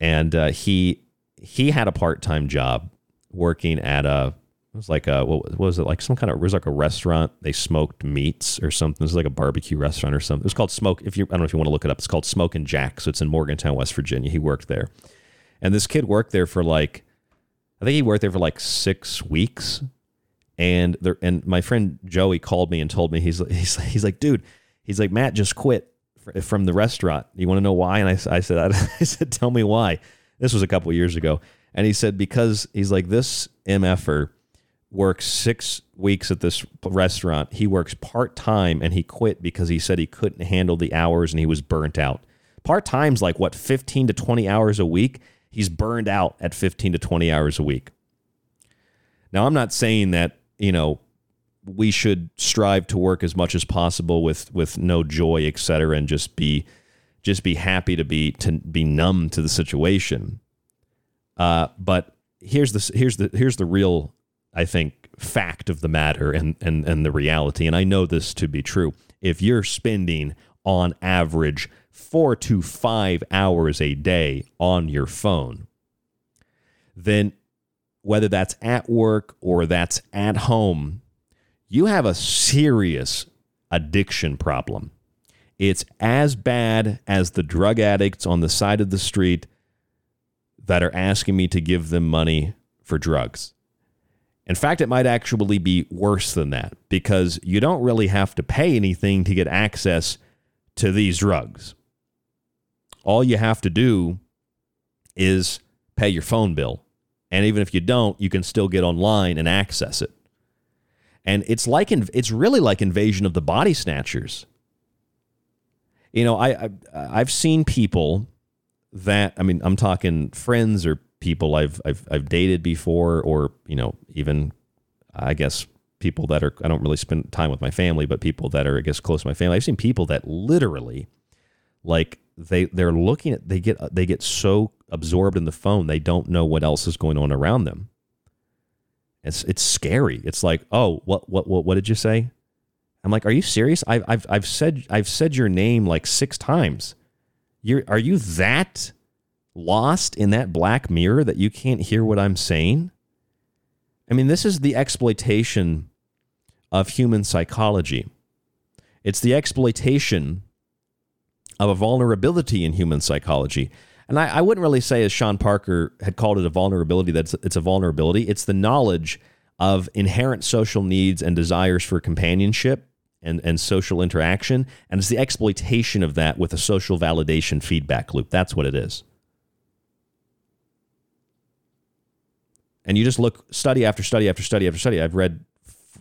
And uh, he he had a part time job working at a it was like a what was it like some kind of it was like a restaurant. They smoked meats or something. It was like a barbecue restaurant or something. It was called Smoke. If you I don't know if you want to look it up. It's called Smoke and Jack. So it's in Morgantown, West Virginia. He worked there, and this kid worked there for like, I think he worked there for like six weeks. And there, and my friend Joey called me and told me he's he's he's like, dude, he's like Matt just quit from the restaurant. You want to know why? And I, I said I said tell me why. This was a couple years ago, and he said because he's like this mf'er works six weeks at this restaurant. He works part time and he quit because he said he couldn't handle the hours and he was burnt out. Part time's like what, 15 to 20 hours a week? He's burned out at 15 to 20 hours a week. Now, I'm not saying that, you know, we should strive to work as much as possible with with no joy, et cetera, and just be just be happy to be to be numb to the situation. Uh, but here's the here's the here's the real, I think, fact of the matter and and and the reality. And I know this to be true. If you're spending on average four to five hours a day on your phone, then whether that's at work or that's at home, you have a serious addiction problem. It's as bad as the drug addicts on the side of the street that are asking me to give them money for drugs. In fact, it might actually be worse than that because you don't really have to pay anything to get access to these drugs. All you have to do is pay your phone bill. And even if you don't, you can still get online and access it. And it's like it's really like invasion of the body snatchers. You know, I, I I've seen people that I mean, I'm talking friends or people I've I've I've dated before, or you know, even I guess people that are I don't really spend time with my family, but people that are I guess close to my family. I've seen people that literally like they they're looking at they get they get so absorbed in the phone they don't know what else is going on around them. It's it's scary. It's like, oh, what what what what did you say? I'm like, are you serious? I've I've I've said I've said your name like six times. You're are you that lost in that black mirror that you can't hear what I'm saying? I mean, this is the exploitation of human psychology. It's the exploitation of a vulnerability in human psychology. And I, I, wouldn't really say, as Sean Parker had called it, a vulnerability, that it's, a vulnerability. It's the knowledge of inherent social needs and desires for companionship and, and social interaction. And it's the exploitation of that with a social validation feedback loop. That's what it is. and you just look study after study after study after study. I've read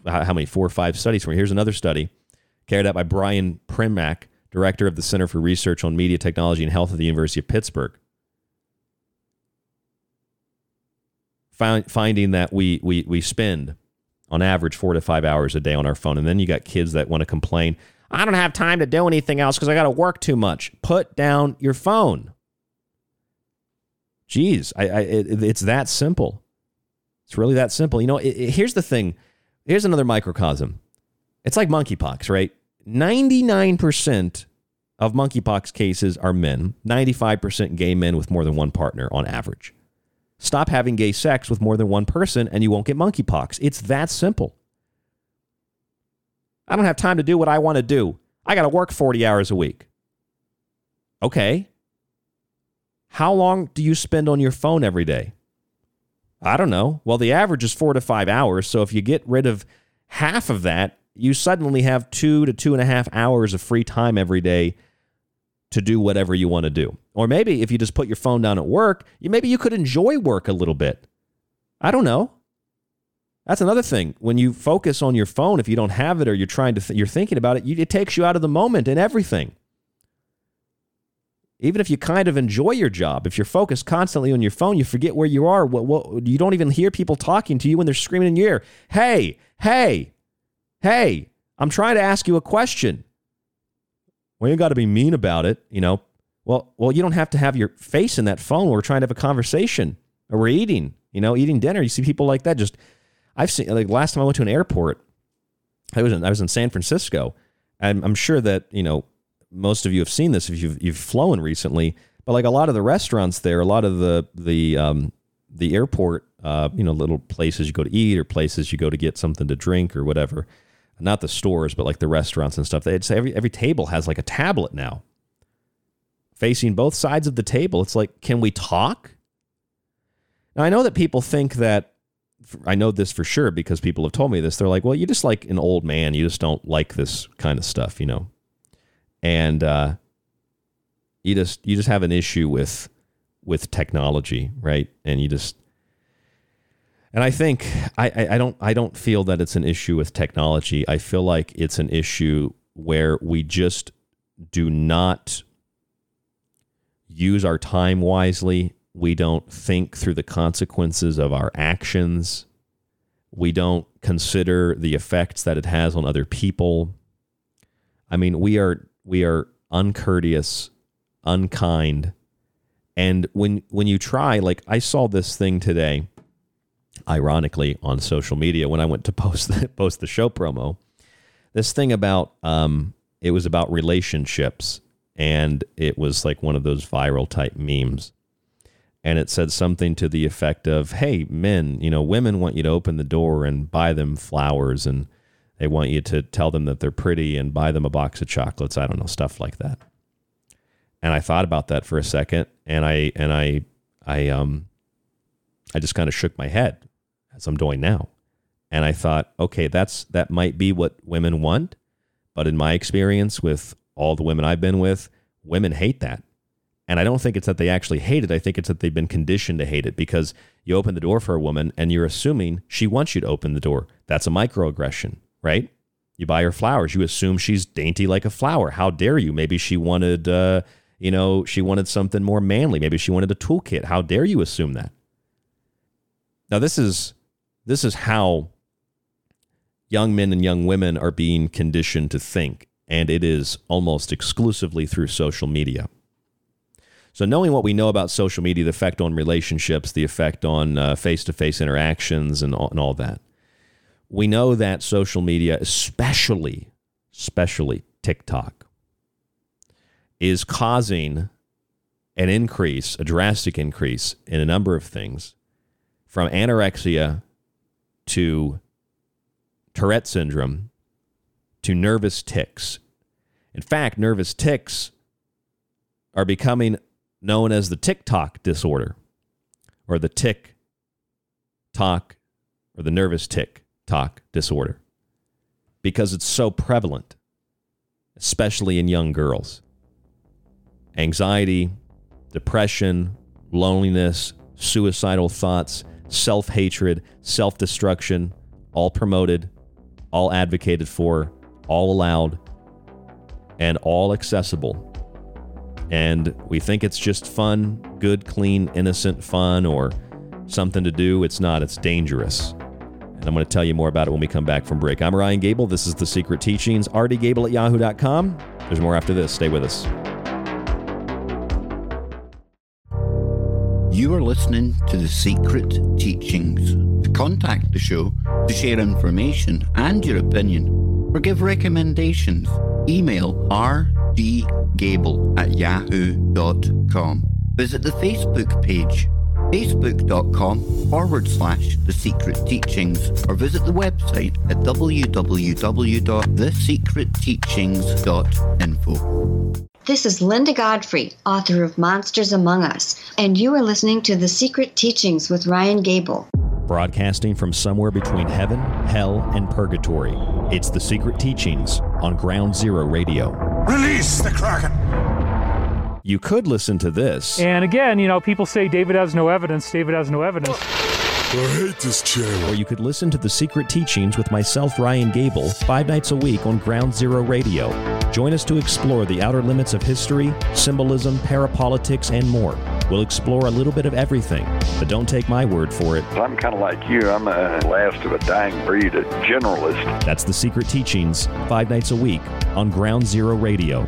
how many four or five studies from Here's another study carried out by Brian Primack, director of the Center for Research on Media Technology and Health at the University of Pittsburgh. Find, finding that we, we, we spend on average four to five hours a day on our phone. And then you got kids that want to complain, I don't have time to do anything else because I got to work too much. Put down your phone. Geez, I, I, it, it's that simple. It's really that simple. You know, it, it, here's the thing. Here's another microcosm. It's like monkeypox, right? 99% of monkeypox cases are men, 95% gay men with more than one partner on average. Stop having gay sex with more than one person and you won't get monkeypox. It's that simple. I don't have time to do what I want to do. I got to work 40 hours a week. Okay. How long do you spend on your phone every day? I don't know. Well, the average is four to five hours. So if you get rid of half of that, you suddenly have two to two and a half hours of free time every day to do whatever you want to do. Or maybe if you just put your phone down at work, you maybe you could enjoy work a little bit. I don't know. That's another thing. When you focus on your phone, if you don't have it or you're trying to th- you're thinking about it, you, it takes you out of the moment and everything even if you kind of enjoy your job, if you're focused constantly on your phone, you forget where you are. What, what, you don't even hear people talking to you when they're screaming in your ear. Hey, hey, hey, I'm trying to ask you a question. Well, you got to be mean about it, you know. Well, well, you don't have to have your face in that phone. We're trying to have a conversation, or we're eating, you know, eating dinner. You see people like that. Just, I've seen like last time I went to an airport, I was in I was in San Francisco, and I'm sure that you know most of you have seen this if you've you've flown recently. But like a lot of the restaurants there, a lot of the the um, the airport, uh, you know, little places you go to eat or places you go to get something to drink or whatever. Not the stores, but like the restaurants and stuff. Say every every table has like a tablet now, facing both sides of the table. It's like, can we talk? Now I know that people think that. I know this for sure because people have told me this. They're like, well, you just like an old man. You just don't like this kind of stuff, you know and uh, you just you just have an issue with with technology, right? And you just and I think I, I, don't I don't feel that it's an issue with technology. I feel like it's an issue where we just do not use our time wisely. We don't think through the consequences of our actions. We don't consider the effects that it has on other people. I mean, we are we are uncourteous, unkind. And when when you try, like I saw this thing today, ironically on social media when I went to post the, post the show promo, this thing about um, it was about relationships, and it was like one of those viral type memes. And it said something to the effect of, "Hey, men, you know, women want you to open the door and buy them flowers, and they want you to tell them that they're pretty and buy them a box of chocolates. I don't know, stuff like that." And I thought about that for a second, and I and I I um I just kind of shook my head as I'm doing now. And I thought, okay, that's that might be what women want, but in my experience with all the women I've been with, women hate that. And I don't think it's that they actually hate it. I think it's that they've been conditioned to hate it because you open the door for a woman and you're assuming she wants you to open the door. That's a microaggression, right? You buy her flowers. You assume she's dainty like a flower. How dare you? Maybe she wanted, uh, you know, she wanted something more manly. Maybe she wanted a toolkit. How dare you assume that? Now this is this is how young men and young women are being conditioned to think, and it is almost exclusively through social media. So, knowing what we know about social media, the effect on relationships, the effect on face to face interactions, and all, and all that, we know that social media, especially, especially TikTok, is causing an increase, a drastic increase in a number of things from anorexia to Tourette syndrome to nervous tics. In fact, nervous tics are becoming known as the TikTok disorder or the tick talk or the nervous tick talk disorder because it's so prevalent, especially in young girls. Anxiety, depression, loneliness, suicidal thoughts, self hatred, self destruction, all promoted, all advocated for, all allowed, and all accessible. And we think it's just fun, good, clean, innocent fun, or something to do. It's not, it's dangerous. And I'm going to tell you more about it when we come back from break. I'm Ryan Gable. This is The Secret Teachings. rdgable at yahoo.com. There's more after this. Stay with us. You are listening to The Secret Teachings. To contact the show, to share information and your opinion, or give recommendations, email rdgable at yahoo.com. Visit the Facebook page, facebook.com forward slash The Secret Teachings, or visit the website at www.thesecretteachings.info. This is Linda Godfrey, author of Monsters Among Us, and you are listening to The Secret Teachings with Ryan Gable. Broadcasting from somewhere between heaven, hell, and purgatory. It's The Secret Teachings on Ground Zero Radio. Release the Kraken! You could listen to this. And again, you know, people say David has no evidence. David has no evidence. I hate this channel. Or you could listen to The Secret Teachings with myself, Ryan Gable, five nights a week on Ground Zero Radio. Join us to explore the outer limits of history, symbolism, parapolitics, and more. We'll explore a little bit of everything, but don't take my word for it. I'm kind of like you. I'm a last of a dying breed, a generalist. That's The Secret Teachings, five nights a week on Ground Zero Radio.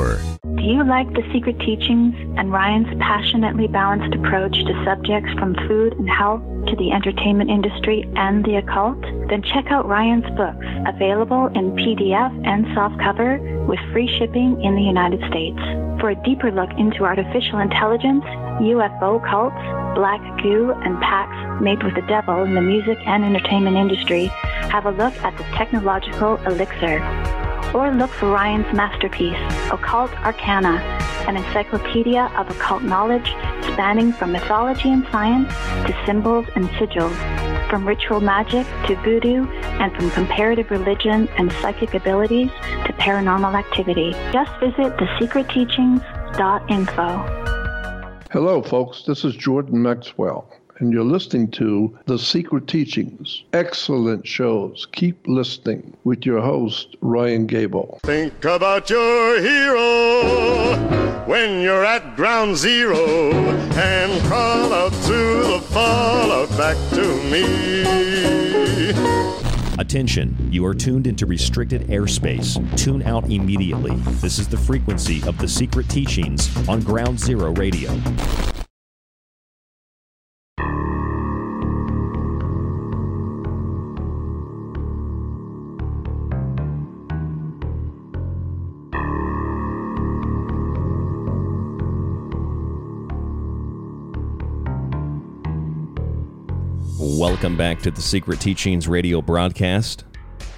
Do you like the secret teachings and Ryan's passionately balanced approach to subjects from food and health to the entertainment industry and the occult? Then check out Ryan's books, available in PDF and softcover with free shipping in the United States. For a deeper look into artificial intelligence, UFO cults, black goo, and pacts made with the devil in the music and entertainment industry, have a look at the technological elixir or look for Ryan's masterpiece, Occult Arcana, an encyclopedia of occult knowledge spanning from mythology and science to symbols and sigils, from ritual magic to voodoo, and from comparative religion and psychic abilities to paranormal activity. Just visit thesecretteachings.info. Hello, folks. This is Jordan Maxwell, and you're listening to The Secret Teachings. Excellent shows. Keep listening with your host, Ryan Gable. Think about your hero when you're at ground zero and call out to the fallout back to me. Attention, you are tuned into restricted airspace. Tune out immediately. This is the frequency of the secret teachings on Ground Zero Radio. Welcome back to the Secret Teachings radio broadcast.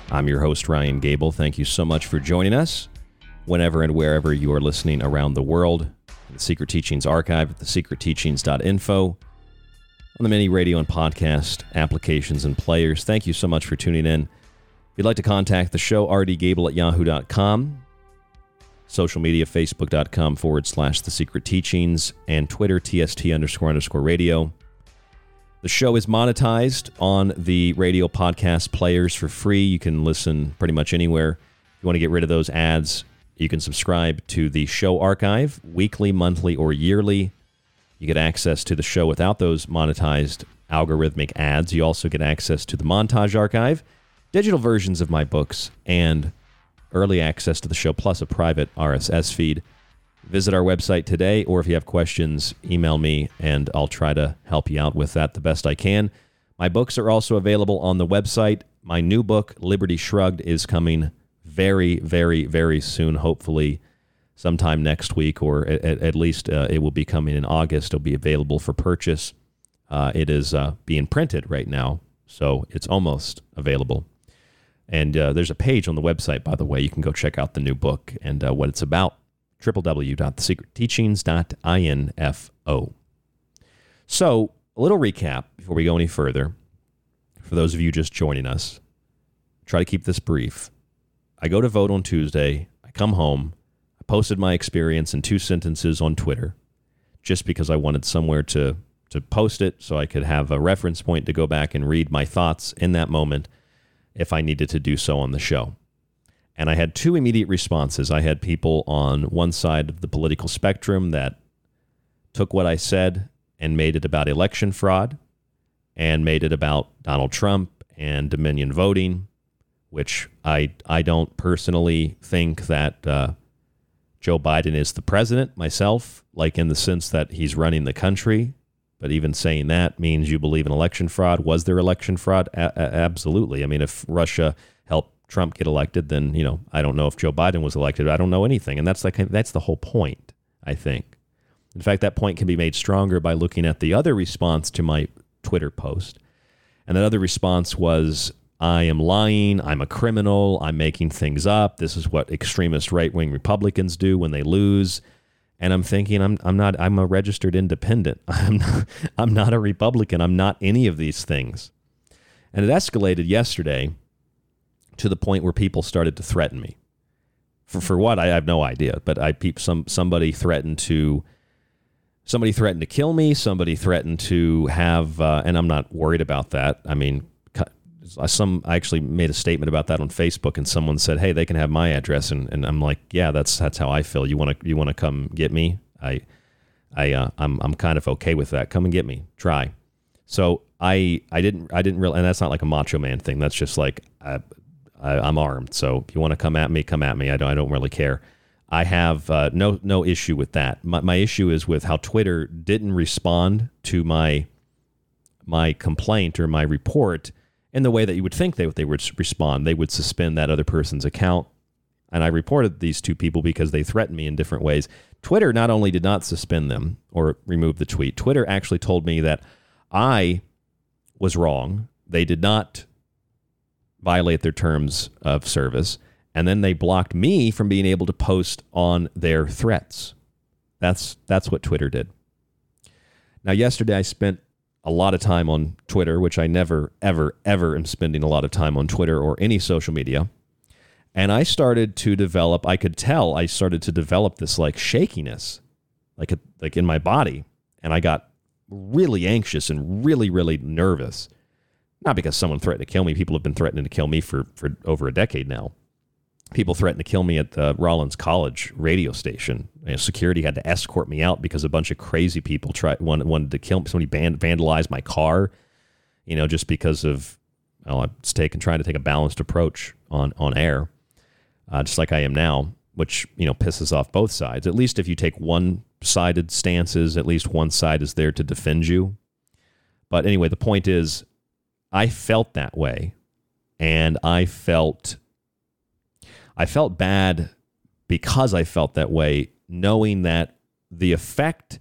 I'm your host, Ryan Gable. Thank you so much for joining us whenever and wherever you are listening around the world. The Secret Teachings archive at thesecretteachings.info on the many radio and podcast applications and players. Thank you so much for tuning in. If you'd like to contact the show, rdgable at yahoo.com. Social media, facebook.com forward slash the secret teachings, and Twitter, TST underscore underscore radio. The show is monetized on the radio podcast players for free. You can listen pretty much anywhere. If you want to get rid of those ads, you can subscribe to the show archive weekly, monthly, or yearly. You get access to the show without those monetized algorithmic ads. You also get access to the montage archive, digital versions of my books, and early access to the show, plus a private RSS feed. Visit our website today, or if you have questions, email me and I'll try to help you out with that the best I can. My books are also available on the website. My new book, Liberty Shrugged, is coming very, very, very soon, hopefully sometime next week, or at, at least uh, it will be coming in August. It'll be available for purchase. Uh, it is uh, being printed right now, so it's almost available. And uh, there's a page on the website, by the way. You can go check out the new book and uh, what it's about www.thesecretteachings.info. So, a little recap before we go any further. For those of you just joining us, try to keep this brief. I go to vote on Tuesday. I come home. I posted my experience in two sentences on Twitter just because I wanted somewhere to, to post it so I could have a reference point to go back and read my thoughts in that moment if I needed to do so on the show. And I had two immediate responses. I had people on one side of the political spectrum that took what I said and made it about election fraud and made it about Donald Trump and Dominion voting, which I, I don't personally think that uh, Joe Biden is the president myself, like in the sense that he's running the country. But even saying that means you believe in election fraud. Was there election fraud? A- absolutely. I mean, if Russia helped Trump get elected, then you know I don't know if Joe Biden was elected. I don't know anything, and that's like that's the whole point. I think. In fact, that point can be made stronger by looking at the other response to my Twitter post, and that other response was, "I am lying. I'm a criminal. I'm making things up. This is what extremist right wing Republicans do when they lose." And I'm thinking, I'm I'm not I'm a registered independent. I'm not, I'm not a Republican. I'm not any of these things. And it escalated yesterday to the point where people started to threaten me. For, for what I have no idea, but I some somebody threatened to somebody threatened to kill me. Somebody threatened to have, uh, and I'm not worried about that. I mean, some I actually made a statement about that on Facebook, and someone said, "Hey, they can have my address," and, and I'm like, "Yeah, that's that's how I feel. You want to you want to come get me? I I uh, I'm I'm kind of okay with that. Come and get me. Try." So I I didn't I didn't really, and that's not like a macho man thing. That's just like uh, I, am armed, so if you want to come at me, come at me. I don't, I don't really care. I have uh, no no issue with that. My, my issue is with how Twitter didn't respond to my my complaint or my report in the way that you would think they they would respond. They would suspend that other person's account, and I reported these two people because they threatened me in different ways. Twitter not only did not suspend them or remove the tweet, Twitter actually told me that I was wrong. They did not violate their terms of service. And then they blocked me from being able to post on their threats. That's, that's what Twitter did. Now, yesterday I spent a lot of time on Twitter, which I never, ever, ever am spending a lot of time on Twitter or any social media. And I started to develop, I could tell I started to develop this like shakiness, like, a, like in my body. And I got really anxious and really, really nervous. Not because someone threatened to kill me. People have been threatening to kill me for, for over a decade now. People threatened to kill me at the Rollins College radio station. You know, security had to escort me out because a bunch of crazy people tried wanted, wanted to kill me. Somebody band, vandalized my car, you know, just because of well, I was taking trying to take a balanced approach on on air, uh, just like I am now, which you know pisses off both sides. At least if you take one sided stances, at least one side is there to defend you. But anyway, the point is, I felt that way, and I felt I felt bad because I felt that way, knowing that the effect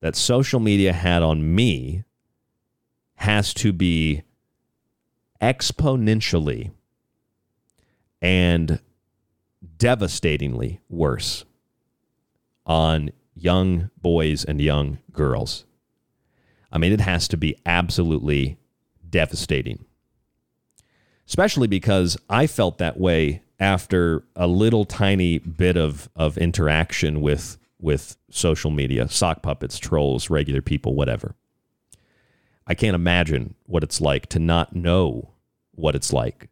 that social media had on me has to be exponentially and devastatingly worse on young boys and young girls. I mean, it has to be absolutely devastating. Especially because I felt that way after a little tiny bit of, of interaction with, with social media, sock puppets, trolls, regular people, whatever. I can't imagine what it's like to not know what it's like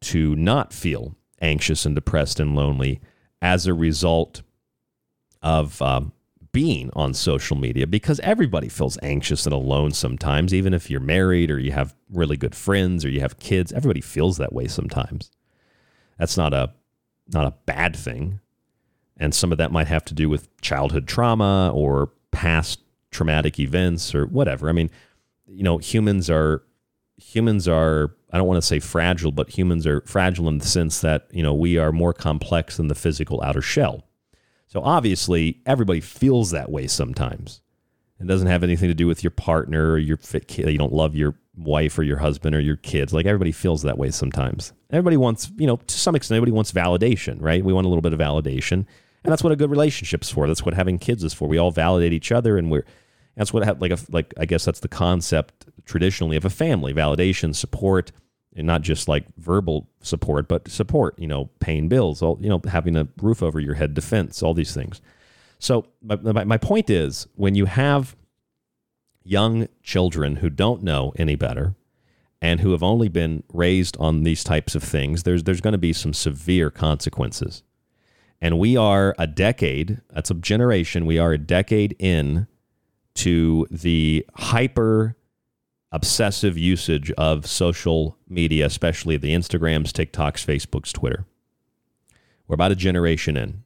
to not feel anxious and depressed and lonely as a result of um, being on social media because everybody feels anxious and alone sometimes, even if you're married or you have really good friends or you have kids. Everybody feels that way sometimes. That's not a not a bad thing. And some of that might have to do with childhood trauma or past traumatic events or whatever. I mean, you know, humans are humans are I don't want to say fragile, but humans are fragile in the sense that, you know, we are more complex than the physical outer shell. So obviously, everybody feels that way sometimes. It doesn't have anything to do with your partner or your kid. You don't love your wife or your husband or your kids. Like everybody feels that way sometimes. Everybody wants, you know, to some extent, everybody wants validation, right? We want a little bit of validation. And that's what a good relationship's for. That's what having kids is for. We all validate each other and we're, that's what, like, a, like, I guess that's the concept traditionally of a family validation, support, and not just like verbal support, but support, you know, paying bills, all, you know, having a roof over your head, defense, all these things. So, my, my, point is when you have young children who don't know any better and who have only been raised on these types of things, there's, there's going to be some severe consequences. And we are a decade, that's a generation, we are a decade in to the hyper obsessive usage of social media, especially the Instagrams, TikToks, Facebooks, Twitter. We're about a generation in.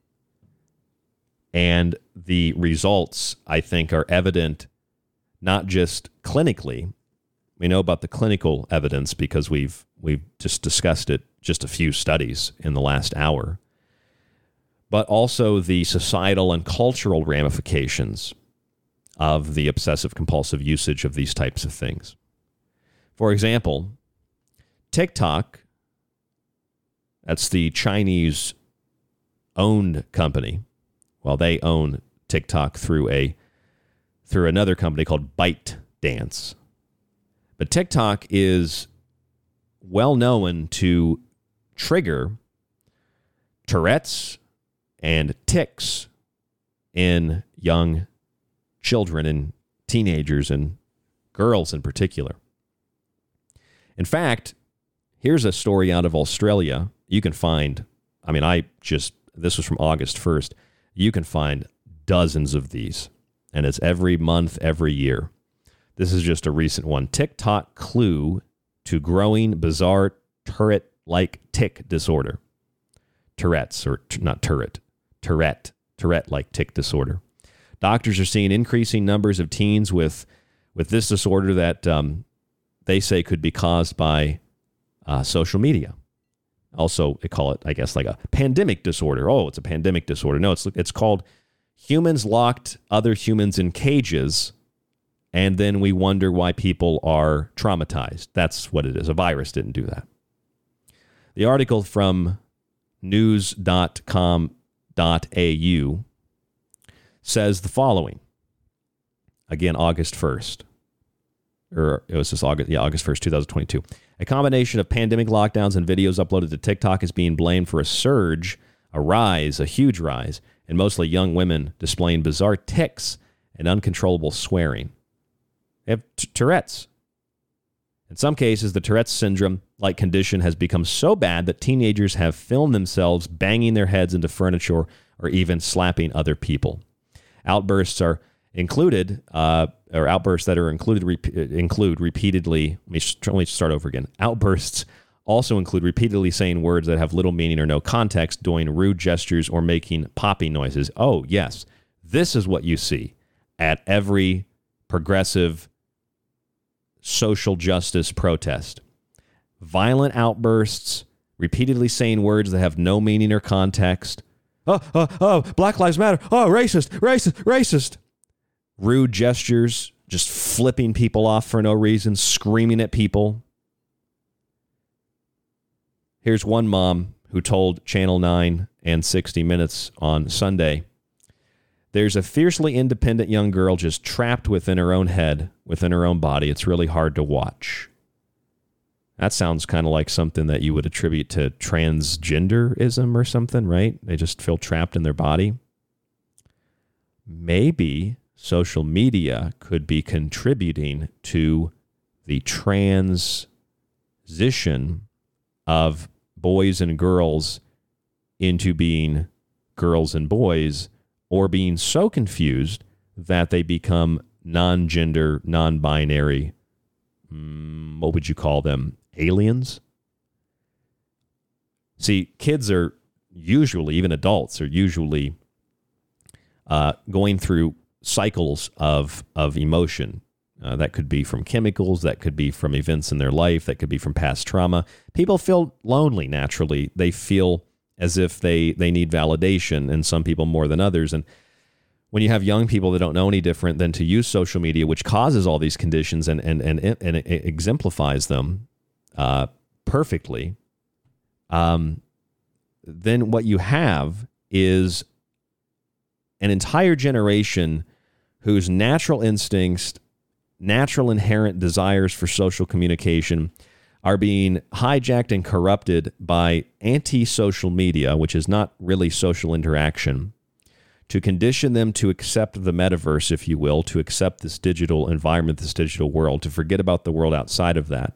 And the results, I think, are evident not just clinically. We know about the clinical evidence because we've we've just discussed it just a few studies in the last hour. But also the societal and cultural ramifications of the obsessive compulsive usage of these types of things. For example, TikTok, that's the Chinese owned company. Well, they own TikTok through a through another company called Byte Dance. But TikTok is well known to trigger Tourette's and tics in young children and teenagers and girls in particular. In fact, here's a story out of Australia. You can find, I mean, I just, this was from August 1st. You can find dozens of these, and it's every month, every year. This is just a recent one. TikTok clue to growing bizarre turret like tic disorder. Tourette's, or not turret, Tourette, Tourette like tic disorder. Doctors are seeing increasing numbers of teens with with this disorder that um, they say could be caused by uh, social media. Also, they call it, I guess, like a pandemic disorder. Oh, it's a pandemic disorder. No, it's it's called humans locked other humans in cages, and then we wonder why people are traumatized. That's what it is. A virus didn't do that. The article from news.com.au says the following. Again, August 1st. Or it was just August, yeah, August 1st, 2022. A combination of pandemic lockdowns and videos uploaded to TikTok is being blamed for a surge, a rise, a huge rise, and mostly young women displaying bizarre tics and uncontrollable swearing. They have t- Tourette's. In some cases, the Tourette's syndrome like condition has become so bad that teenagers have filmed themselves banging their heads into furniture or even slapping other people. Outbursts are included, uh, or outbursts that are included include repeatedly. Let me, let me start over again. Outbursts also include repeatedly saying words that have little meaning or no context, doing rude gestures, or making popping noises. Oh, yes, this is what you see at every progressive social justice protest. Violent outbursts, repeatedly saying words that have no meaning or context. Oh, oh, oh, Black Lives Matter. Oh, racist, racist, racist. Rude gestures, just flipping people off for no reason, screaming at people. Here's one mom who told Channel 9 and 60 Minutes on Sunday there's a fiercely independent young girl just trapped within her own head, within her own body. It's really hard to watch. That sounds kind of like something that you would attribute to transgenderism or something, right? They just feel trapped in their body. Maybe social media could be contributing to the transition of boys and girls into being girls and boys or being so confused that they become non gender, non binary, mm, what would you call them? Aliens? See, kids are usually, even adults are usually uh, going through cycles of, of emotion. Uh, that could be from chemicals, that could be from events in their life, that could be from past trauma. People feel lonely naturally. They feel as if they they need validation and some people more than others and when you have young people that don't know any different than to use social media which causes all these conditions and and and, and exemplifies them uh, perfectly um, then what you have is an entire generation whose natural instincts natural inherent desires for social communication are being hijacked and corrupted by anti social media, which is not really social interaction, to condition them to accept the metaverse, if you will, to accept this digital environment, this digital world, to forget about the world outside of that.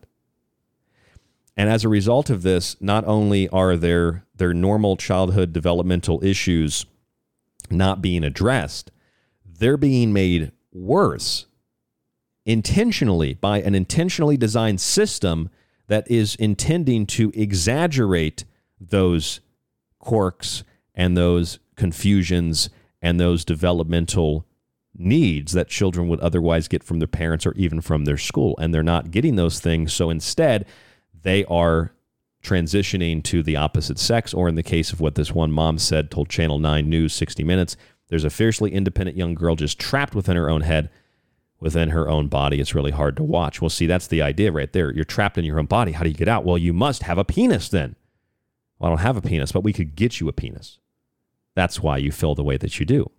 And as a result of this, not only are their, their normal childhood developmental issues not being addressed, they're being made worse intentionally by an intentionally designed system that is intending to exaggerate those quirks and those confusions and those developmental needs that children would otherwise get from their parents or even from their school. And they're not getting those things. So instead, they are transitioning to the opposite sex, or in the case of what this one mom said, told Channel 9 News 60 Minutes, there's a fiercely independent young girl just trapped within her own head within her own body. It's really hard to watch. Well, see, that's the idea right there. You're trapped in your own body. How do you get out? Well, you must have a penis then. Well, I don't have a penis, but we could get you a penis. That's why you feel the way that you do.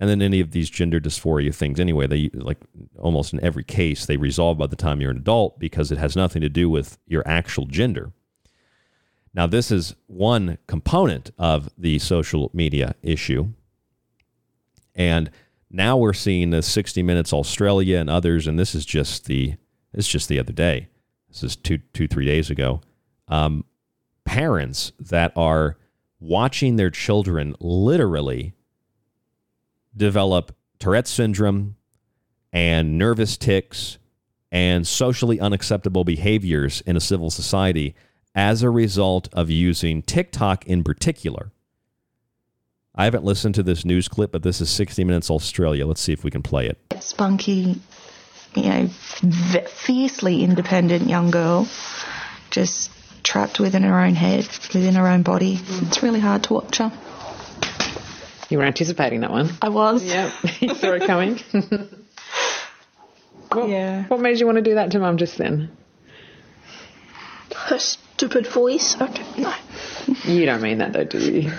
And then any of these gender dysphoria things, anyway, they like almost in every case, they resolve by the time you're an adult because it has nothing to do with your actual gender. Now, this is one component of the social media issue. And now we're seeing the 60 Minutes Australia and others, and this is just the it's just the other day. This is two two three days ago. Um, parents that are watching their children literally develop Tourette's syndrome and nervous tics and socially unacceptable behaviors in a civil society as a result of using TikTok in particular I haven't listened to this news clip, but this is 60 Minutes Australia. Let's see if we can play it. Spunky, you know, fiercely independent young girl, just trapped within her own head, within her own body. It's really hard to watch her. You were anticipating that one. I was. Yeah, you saw it coming. what, yeah. What made you want to do that to mum just then? Her stupid voice. I don't know. You don't mean that though, do you?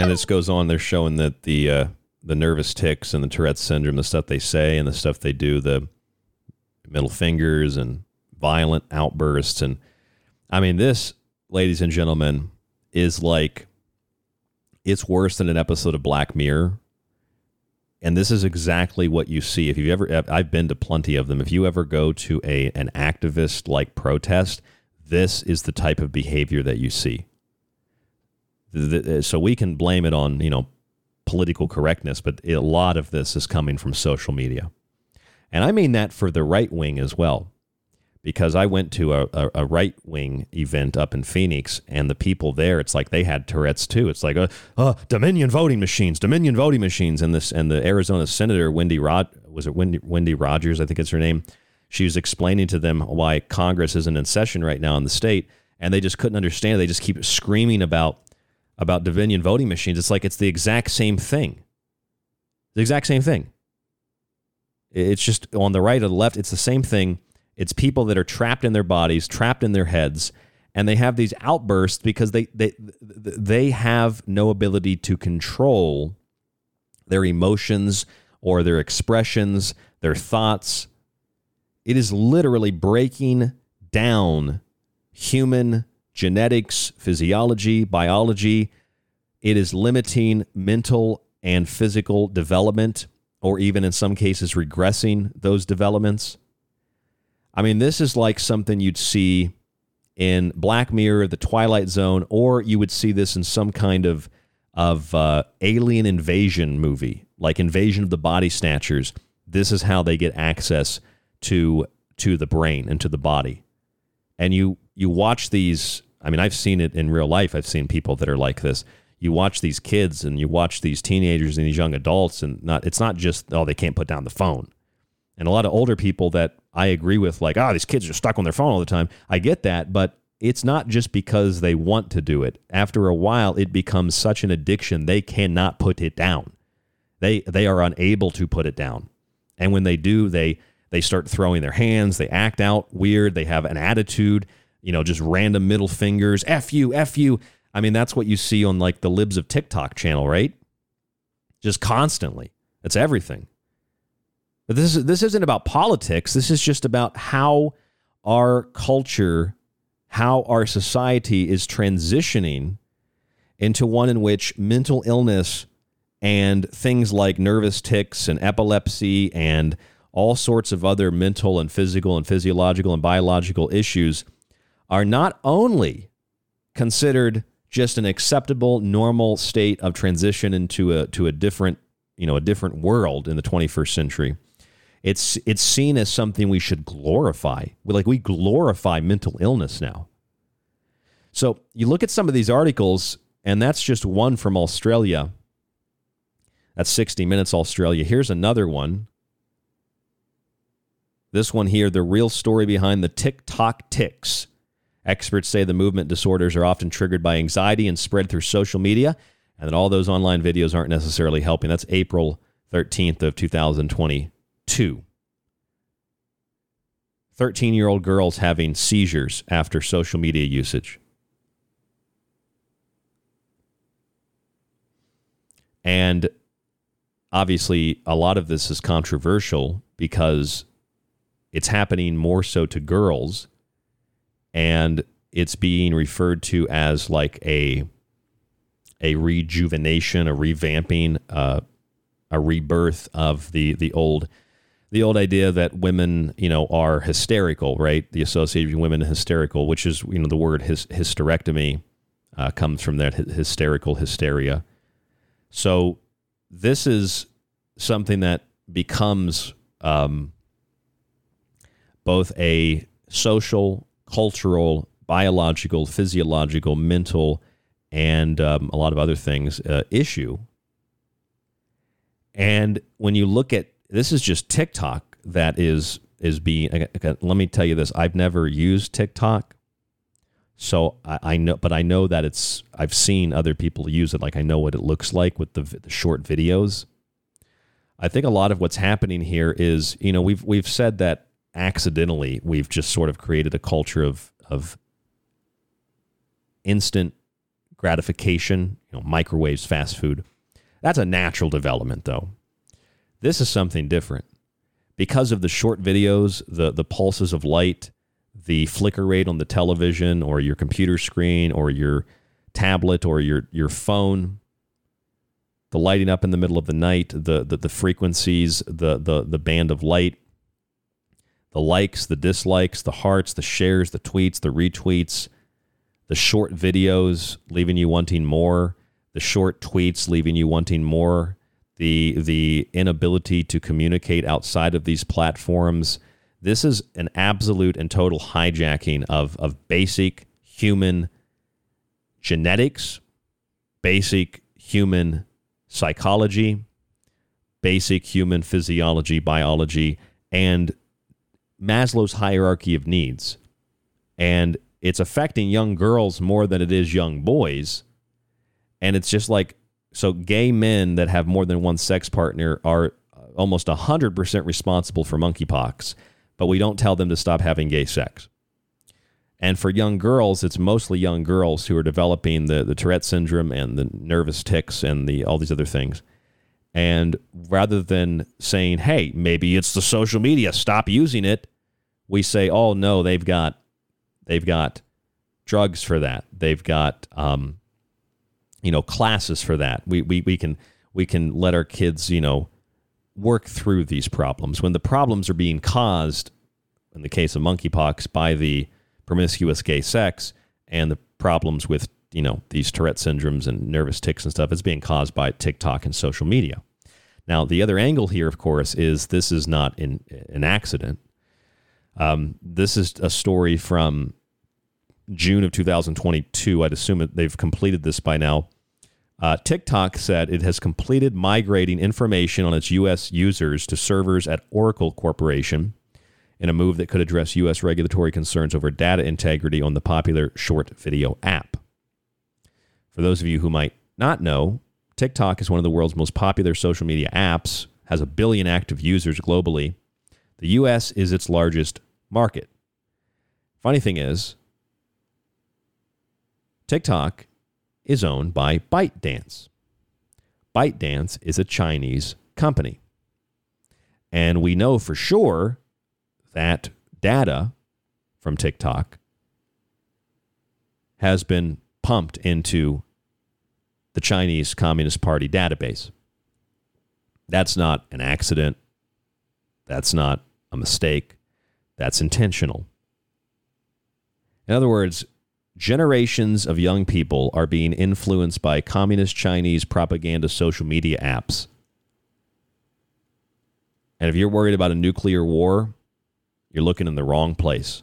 and this goes on. They're showing that the uh, the nervous tics and the Tourette's syndrome, the stuff they say and the stuff they do, the middle fingers and violent outbursts, and I mean this, ladies and gentlemen, is like it's worse than an episode of Black Mirror and this is exactly what you see if you've ever I've been to plenty of them. If you ever go to a an activist like protest, this is the type of behavior that you see. The- the- uh, so we can blame it on, you know, political correctness, but a lot of this is coming from social media. And I mean that for the right wing as well because I went to a, a, a right wing event up in Phoenix, and the people there, it's like they had Tourette's too. It's like, uh, uh, Dominion voting machines, Dominion voting machines, and this and the Arizona Senator Wendy Rod was it Wendy Wendy Rogers, I think it's her name. She was explaining to them why Congress isn't in session right now in the state, and they just couldn't understand. They just keep screaming about about Dominion voting machines. It's like it's the exact same thing. The exact same thing. It's just on the right or the left. It's the same thing. It's people that are trapped in their bodies, trapped in their heads, and they have these outbursts because they they they have no ability to control their emotions or their expressions, their thoughts. It is literally breaking down human genetics, physiology, biology. It is limiting mental and physical development, or even in some cases, regressing those developments. I mean, this is like something you'd see in Black Mirror, The Twilight Zone, or you would see this in some kind of of uh, alien invasion movie, like Invasion of the Body Snatchers. This is how they get access to to the brain and to the body. And you you watch these. I mean, I've seen it in real life. I've seen people that are like this. You watch these kids and you watch these teenagers and these young adults, and not it's not just oh they can't put down the phone and a lot of older people that I agree with, like, ah, these kids are stuck on their phone all the time. I get that, but it's not just because they want to do it. After a while, it becomes such an addiction they cannot put it down. They they are unable to put it down, and when they do, they they start throwing their hands. They act out weird. They have an attitude. You know, just random middle fingers. F you, F you. I mean, that's what you see on like the Libs of TikTok channel, right? Just constantly. It's everything. But this is this isn't about politics. This is just about how our culture, how our society is transitioning into one in which mental illness and things like nervous tics and epilepsy and all sorts of other mental and physical and physiological and biological issues are not only considered just an acceptable normal state of transition into a to a different you know a different world in the 21st century it's it's seen as something we should glorify. Like we glorify mental illness now. So you look at some of these articles, and that's just one from Australia. That's 60 Minutes Australia. Here's another one. This one here, the real story behind the TikTok tics. Experts say the movement disorders are often triggered by anxiety and spread through social media, and that all those online videos aren't necessarily helping. That's April 13th of 2020 two. 13 year old girls having seizures after social media usage. And obviously, a lot of this is controversial because it's happening more so to girls and it's being referred to as like a a rejuvenation, a revamping, uh, a rebirth of the the old the old idea that women, you know, are hysterical, right? The association of women hysterical, which is, you know, the word hys- hysterectomy uh, comes from that hy- hysterical hysteria. So this is something that becomes um, both a social, cultural, biological, physiological, mental, and um, a lot of other things uh, issue. And when you look at this is just TikTok that is is being. Let me tell you this: I've never used TikTok, so I, I, know, but I know that it's. I've seen other people use it. Like I know what it looks like with the, the short videos. I think a lot of what's happening here is, you know, we've we've said that accidentally we've just sort of created a culture of of instant gratification, you know, microwaves, fast food. That's a natural development, though. This is something different. Because of the short videos, the, the pulses of light, the flicker rate on the television or your computer screen or your tablet or your, your phone, the lighting up in the middle of the night, the the, the frequencies, the, the the band of light, the likes, the dislikes, the hearts, the shares, the tweets, the retweets, the short videos leaving you wanting more, the short tweets leaving you wanting more, the the inability to communicate outside of these platforms. This is an absolute and total hijacking of of basic human genetics, basic human psychology, basic human physiology, biology, and Maslow's hierarchy of needs. And it's affecting young girls more than it is young boys. And it's just like, so gay men that have more than one sex partner are almost 100% responsible for monkeypox, but we don't tell them to stop having gay sex. And for young girls, it's mostly young girls who are developing the, the Tourette syndrome and the nervous tics and the all these other things. And rather than saying, hey, maybe it's the social media, stop using it, we say, oh no, they've got they've got drugs for that. They've got um, you know, classes for that. We, we we can we can let our kids, you know, work through these problems. When the problems are being caused, in the case of monkeypox, by the promiscuous gay sex and the problems with you know these Tourette syndromes and nervous tics and stuff is being caused by TikTok and social media. Now, the other angle here, of course, is this is not in, an accident. Um, this is a story from June of 2022. I'd assume that they've completed this by now. Uh, TikTok said it has completed migrating information on its U.S. users to servers at Oracle Corporation in a move that could address U.S. regulatory concerns over data integrity on the popular short video app. For those of you who might not know, TikTok is one of the world's most popular social media apps, has a billion active users globally. The U.S. is its largest market. Funny thing is, TikTok is owned by ByteDance. ByteDance is a Chinese company. And we know for sure that data from TikTok has been pumped into the Chinese Communist Party database. That's not an accident. That's not a mistake. That's intentional. In other words, generations of young people are being influenced by communist Chinese propaganda social media apps. And if you're worried about a nuclear war, you're looking in the wrong place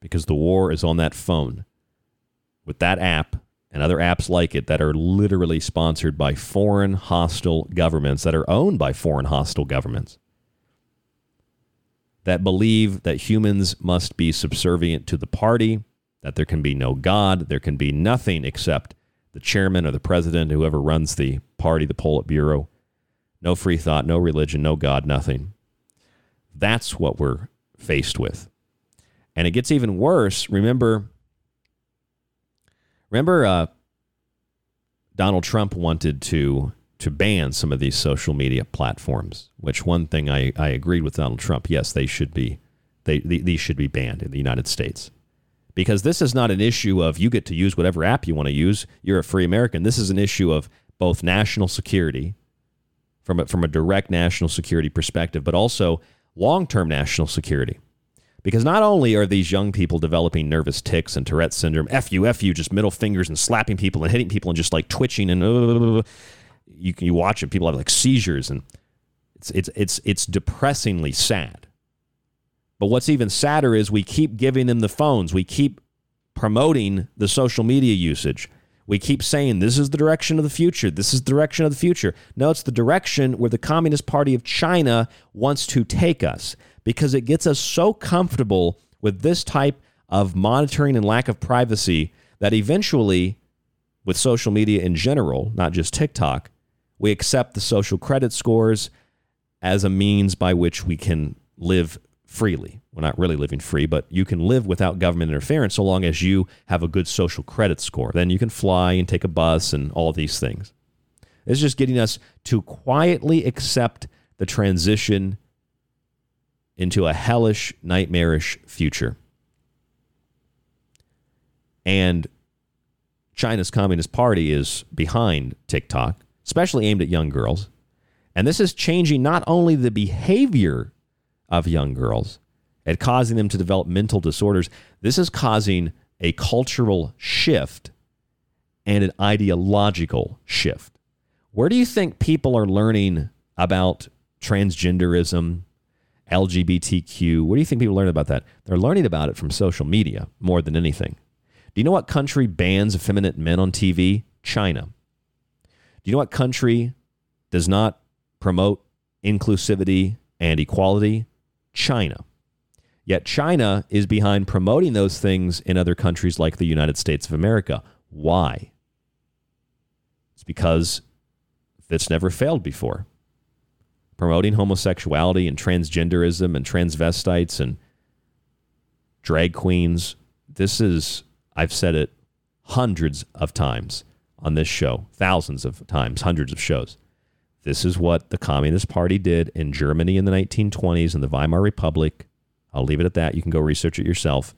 because the war is on that phone with that app and other apps like it that are literally sponsored by foreign hostile governments that are owned by foreign hostile governments that believe that humans must be subservient to the party, that there can be no God, there can be nothing except the chairman or the president, whoever runs the party, the Politburo. No free thought, no religion, no God, nothing. That's what we're faced with. And it gets even worse. Remember, remember, uh, Donald Trump wanted to to ban some of these social media platforms. Which one thing I, I agreed with Donald Trump. Yes, they should be they, these should be banned in the United States because this is not an issue of you get to use whatever app you want to use. You're a free American. This is an issue of both national security from a, from a direct national security perspective, but also long term national security. Because not only are these young people developing nervous tics and Tourette syndrome, FU, FU, just middle fingers and slapping people and hitting people and just like twitching and uh, you you watch it, people have like seizures and it's it's it's it's depressingly sad. But what's even sadder is we keep giving them the phones. We keep promoting the social media usage. We keep saying this is the direction of the future. This is the direction of the future. No, it's the direction where the Communist Party of China wants to take us because it gets us so comfortable with this type of monitoring and lack of privacy that eventually, with social media in general, not just TikTok, we accept the social credit scores as a means by which we can live freely. We're not really living free, but you can live without government interference so long as you have a good social credit score. Then you can fly and take a bus and all these things. It's just getting us to quietly accept the transition into a hellish, nightmarish future. And China's Communist Party is behind TikTok. especially aimed at young girls. And this is changing not only the behavior of young girls and causing them to develop mental disorders, this is causing a cultural shift and an ideological shift. Where do you think people are learning about transgenderism, LGBTQ? Where do you think people learn about that? They're learning about it from social media more than anything. Do you know what country bans effeminate men on TV? China. Do you know what country does not promote inclusivity and equality? China. Yet China is behind promoting those things in other countries like the United States of America. Why? It's because it's never failed before. Promoting homosexuality and transgenderism and transvestites and drag queens. This is, I've said it hundreds of times on this show, thousands of times, hundreds of shows. This is what the Communist Party did in Germany in the 1920s in the Weimar Republic. I'll leave it at that. You can go research it yourself.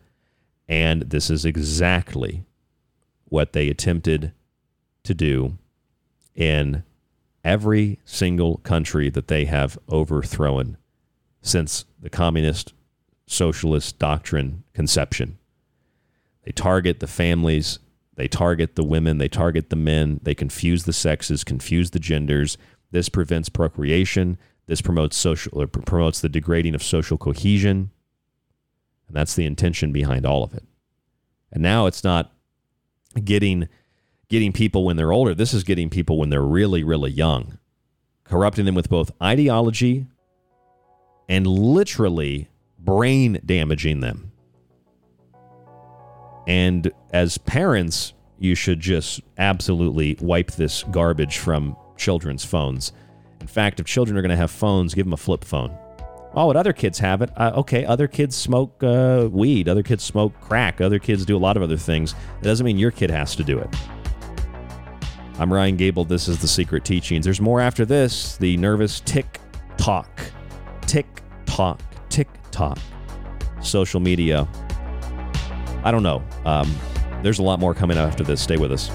And this is exactly what they attempted to do in every single country that they have overthrown since the communist socialist doctrine conception. They target the families, they target the women, they target the men, they confuse the sexes, confuse the genders. This prevents procreation. This promotes social or promotes the degrading of social cohesion. And that's the intention behind all of it. And now it's not getting getting people when they're older. This is getting people when they're really, really young, corrupting them with both ideology and literally brain damaging them. And as parents, you should just absolutely wipe this garbage from children's phones. In fact, if children are going to have phones, give them a flip phone. Oh, what other kids have it? Uh, okay, other kids smoke uh, weed, other kids smoke crack, other kids do a lot of other things. It doesn't mean your kid has to do it. I'm Ryan Gable. This is The Secret Teachings. There's more after this. The nervous tick tock. Tick tock. Tick tock. Social media. I don't know. Um, there's a lot more coming after this. Stay with us.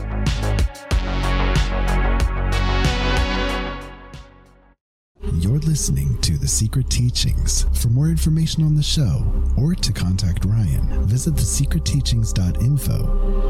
You're listening to The Secret Teachings. For more information on the show or to contact Ryan, visit thesecretteachings.info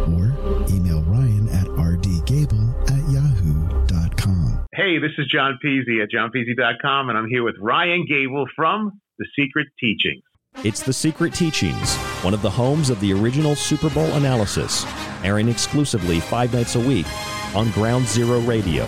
or email Ryan at rdgable at yahoo.com. Hey, this is John Peasy at johnpeasy.com, and I'm here with Ryan Gable from The Secret Teachings. It's The Secret Teachings, one of the homes of the original Super Bowl analysis, airing exclusively five nights a week on Ground Zero Radio.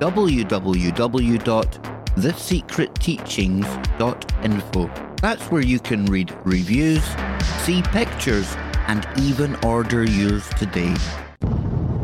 www.thesecretteachings.info. That's where you can read reviews, see pictures, and even order yours today.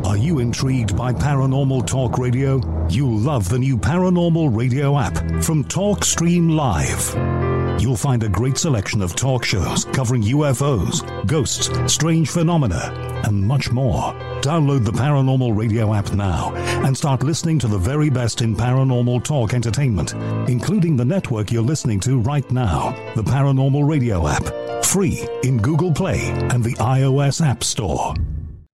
Are you intrigued by Paranormal Talk Radio? You'll love the new Paranormal Radio app from TalkStream Live. You'll find a great selection of talk shows covering UFOs, ghosts, strange phenomena, and much more. Download the Paranormal Radio app now and start listening to the very best in paranormal talk entertainment, including the network you're listening to right now, the Paranormal Radio app. Free in Google Play and the iOS App Store.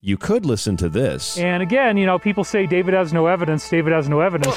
You could listen to this. And again, you know, people say David has no evidence. David has no evidence.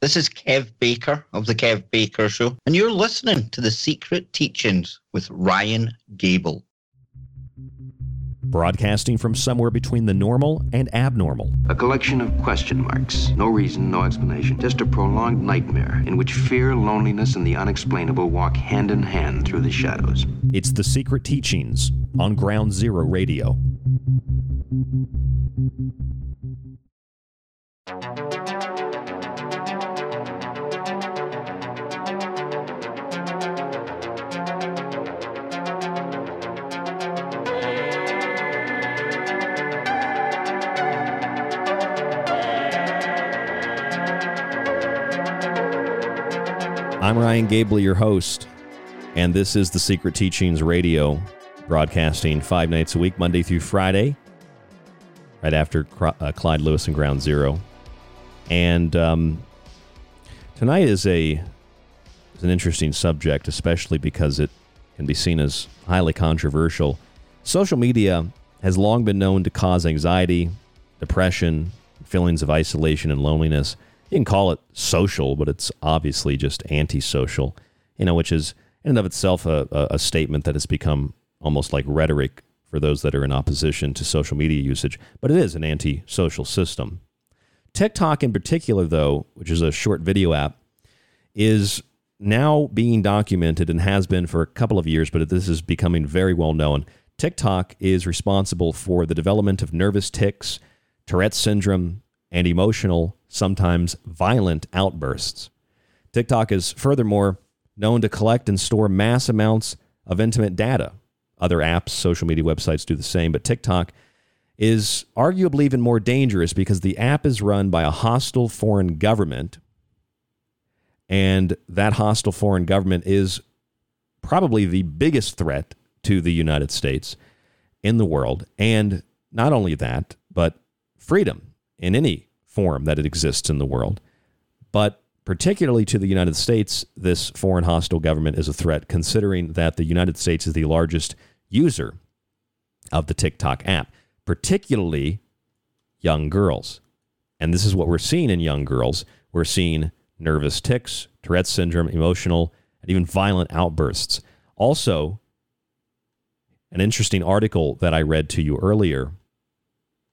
This is Kev Baker of The Kev Baker Show, and you're listening to The Secret Teachings with Ryan Gable. Broadcasting from somewhere between the normal and abnormal. A collection of question marks. No reason, no explanation. Just a prolonged nightmare in which fear, loneliness, and the unexplainable walk hand in hand through the shadows. It's The Secret Teachings on Ground Zero Radio. I'm Ryan Gable, your host, and this is the Secret Teachings Radio, broadcasting five nights a week, Monday through Friday, right after uh, Clyde Lewis and Ground Zero. And um, tonight is a is an interesting subject, especially because it can be seen as highly controversial. Social media has long been known to cause anxiety, depression, feelings of isolation and loneliness you can call it social, but it's obviously just antisocial, you know, which is in and of itself a, a, statement that has become almost like rhetoric for those that are in opposition to social media usage, but it is an antisocial system. TikTok, in particular, though, which is a short video app, is now being documented and has been for a couple of years, but this is becoming very well known. TikTok is responsible for the development of nervous tics, Tourette's syndrome, and emotional, sometimes violent outbursts. TikTok is furthermore known to collect and store mass amounts of intimate data. Other apps, social media websites do the same, but TikTok is arguably even more dangerous because the app is run by a hostile foreign government. And that hostile foreign government is probably the biggest threat to the United States in the world. And not only that, but freedom in any form that it exists in the world. But particularly to the United States, this foreign hostile government is a threat, considering that the United States is the largest user of the TikTok app, particularly young girls. And this is what we're seeing in young girls. We're seeing nervous tics, Tourette's syndrome, emotional, and even violent outbursts. Also, an interesting article that I read to you earlier,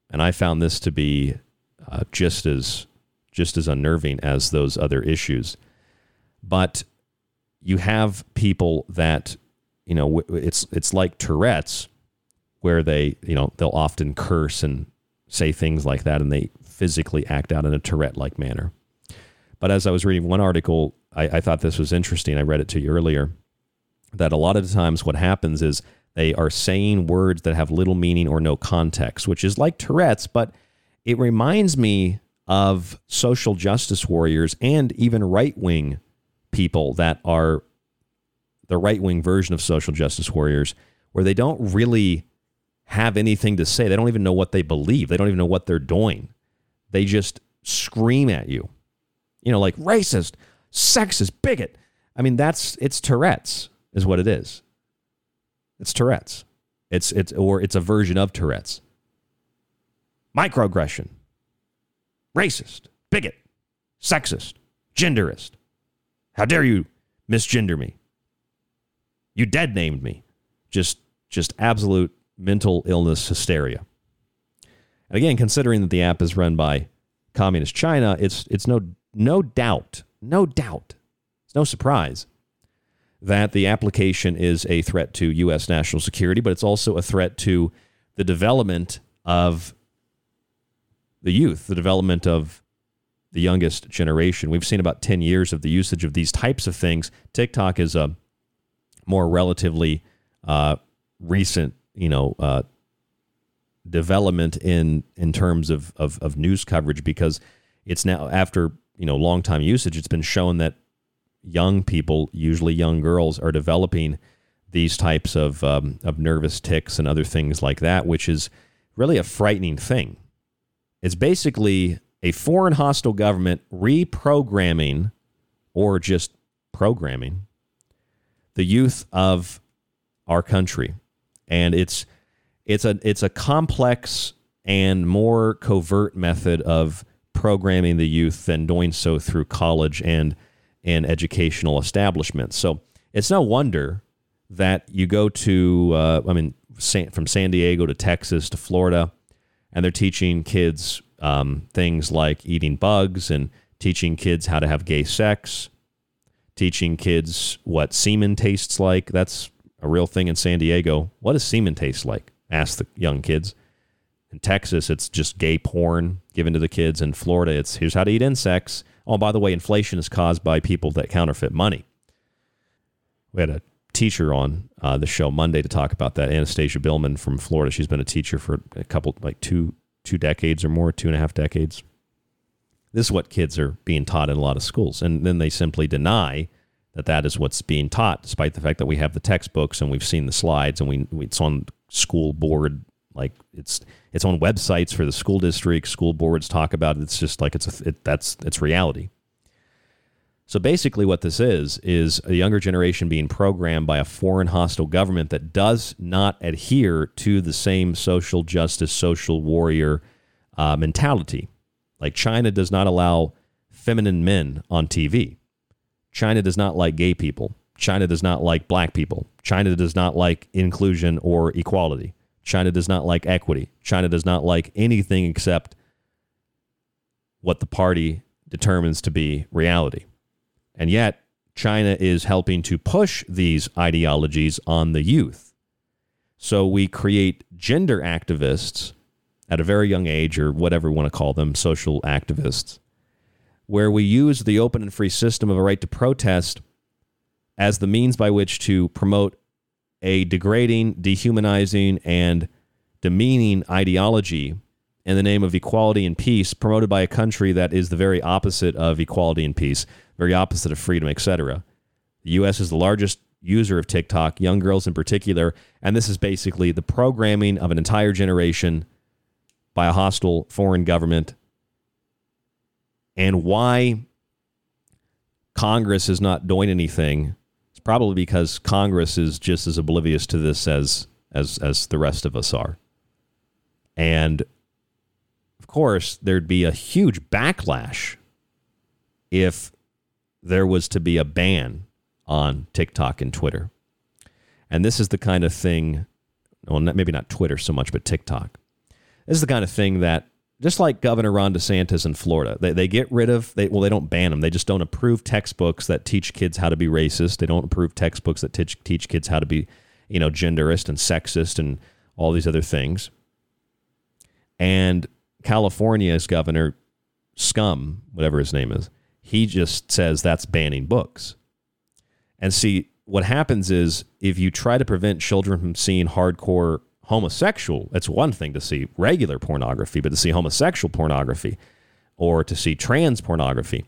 and I found this to be uh, just as just as unnerving as those other issues. But you have people that you know it's it's like Tourette's, where they you know they'll often curse and say things like that, and they physically act out in a Tourette-like manner. But as I was reading one article, I, I thought this was interesting. I read it to you earlier. That a lot of the times what happens is they are saying words that have little meaning or no context, which is like Tourette's, but it reminds me of social justice warriors and even right wing people that are the right wing version of social justice warriors, where they don't really have anything to say. They don't even know what they believe, they don't even know what they're doing. They just scream at you, you know, like racist, sexist, bigot. I mean, that's it's Tourette's, is what it is. It's Tourette's. It's it's or it's a version of Tourette's microaggression, racist, bigot, sexist, genderist. How dare you misgender me? You dead named me. Just just absolute mental illness hysteria. And again, considering that the app is run by communist China, it's it's no no doubt, no doubt, it's no surprise that the application is a threat to U.S. national security, but it's also a threat to the development of the youth, the development of the youngest generation. We've seen about 10 years of the usage of these types of things. TikTok is a more relatively uh, recent, you know, uh, development in in terms of, of of news coverage because it's now after you know long time usage. It's been shown that young people, usually young girls, are developing these types of um, of nervous tics and other things like that, which is really a frightening thing. It's basically a foreign hostile government reprogramming or just programming the youth of our country. And it's it's a it's a complex and more covert method of programming the youth than doing so through college and and educational establishments. So it's no wonder that you go to uh, I mean San, from San Diego to Texas to Florida, and they're teaching kids um, things like eating bugs and teaching kids how to have gay sex, teaching kids what semen tastes like. That's a real thing in San Diego. What does semen taste like? Ask the young kids. In Texas, it's just gay porn given to the kids. In Florida, it's here's how to eat insects. Oh, by the way, inflation is caused by people that counterfeit money. We had a teacher on uh, the show Monday to talk about that. Anastasia Billman from Florida. She's been a teacher for a couple, like two, two decades or more, two and a half decades. This is what kids are being taught in a lot of schools, and then they simply deny that that is what's being taught, despite the fact that we have the textbooks and we've seen the slides and we it's on school board, like it's it's on websites for the school districts. School boards talk about it. It's just like it's a it, that's it's reality. So basically, what this is, is a younger generation being programmed by a foreign hostile government that does not adhere to the same social justice, social warrior uh, mentality. Like China does not allow feminine men on TV. China does not like gay people. China does not like black people. China does not like inclusion or equality. China does not like equity. China does not like anything except what the party determines to be reality. And yet, China is helping to push these ideologies on the youth. So we create gender activists at a very young age, or whatever we want to call them, social activists, where we use the open and free system of a right to protest as the means by which to promote a degrading, dehumanizing, and demeaning ideology in the name of equality and peace promoted by a country that is the very opposite of equality and peace, very opposite of freedom, etc. The US is the largest user of TikTok, young girls in particular, and this is basically the programming of an entire generation by a hostile foreign government. And why Congress is not doing anything is probably because Congress is just as oblivious to this as as as the rest of us are. And of course, there'd be a huge backlash if there was to be a ban on TikTok and Twitter. And this is the kind of thing, well, maybe not Twitter so much, but TikTok. This is the kind of thing that, just like Governor Ron DeSantis in Florida, they, they get rid of, they, well, they don't ban them. They just don't approve textbooks that teach kids how to be racist. They don't approve textbooks that teach, teach kids how to be, you know, genderist and sexist and all these other things. And California's governor, Scum, whatever his name is, he just says that's banning books. And see, what happens is if you try to prevent children from seeing hardcore homosexual, it's one thing to see regular pornography, but to see homosexual pornography or to see trans pornography,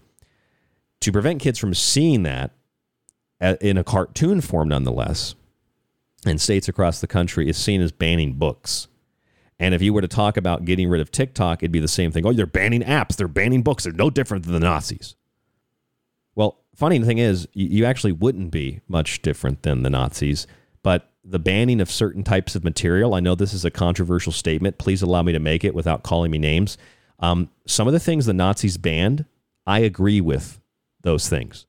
to prevent kids from seeing that uh, in a cartoon form, nonetheless, in states across the country, is seen as banning books. And if you were to talk about getting rid of TikTok, it'd be the same thing. Oh, they're banning apps, they're banning books. They're no different than the Nazis. Well, funny thing is, you actually wouldn't be much different than the Nazis, but the banning of certain types of material, I know this is a controversial statement. Please allow me to make it without calling me names. Um, some of the things the Nazis banned, I agree with those things.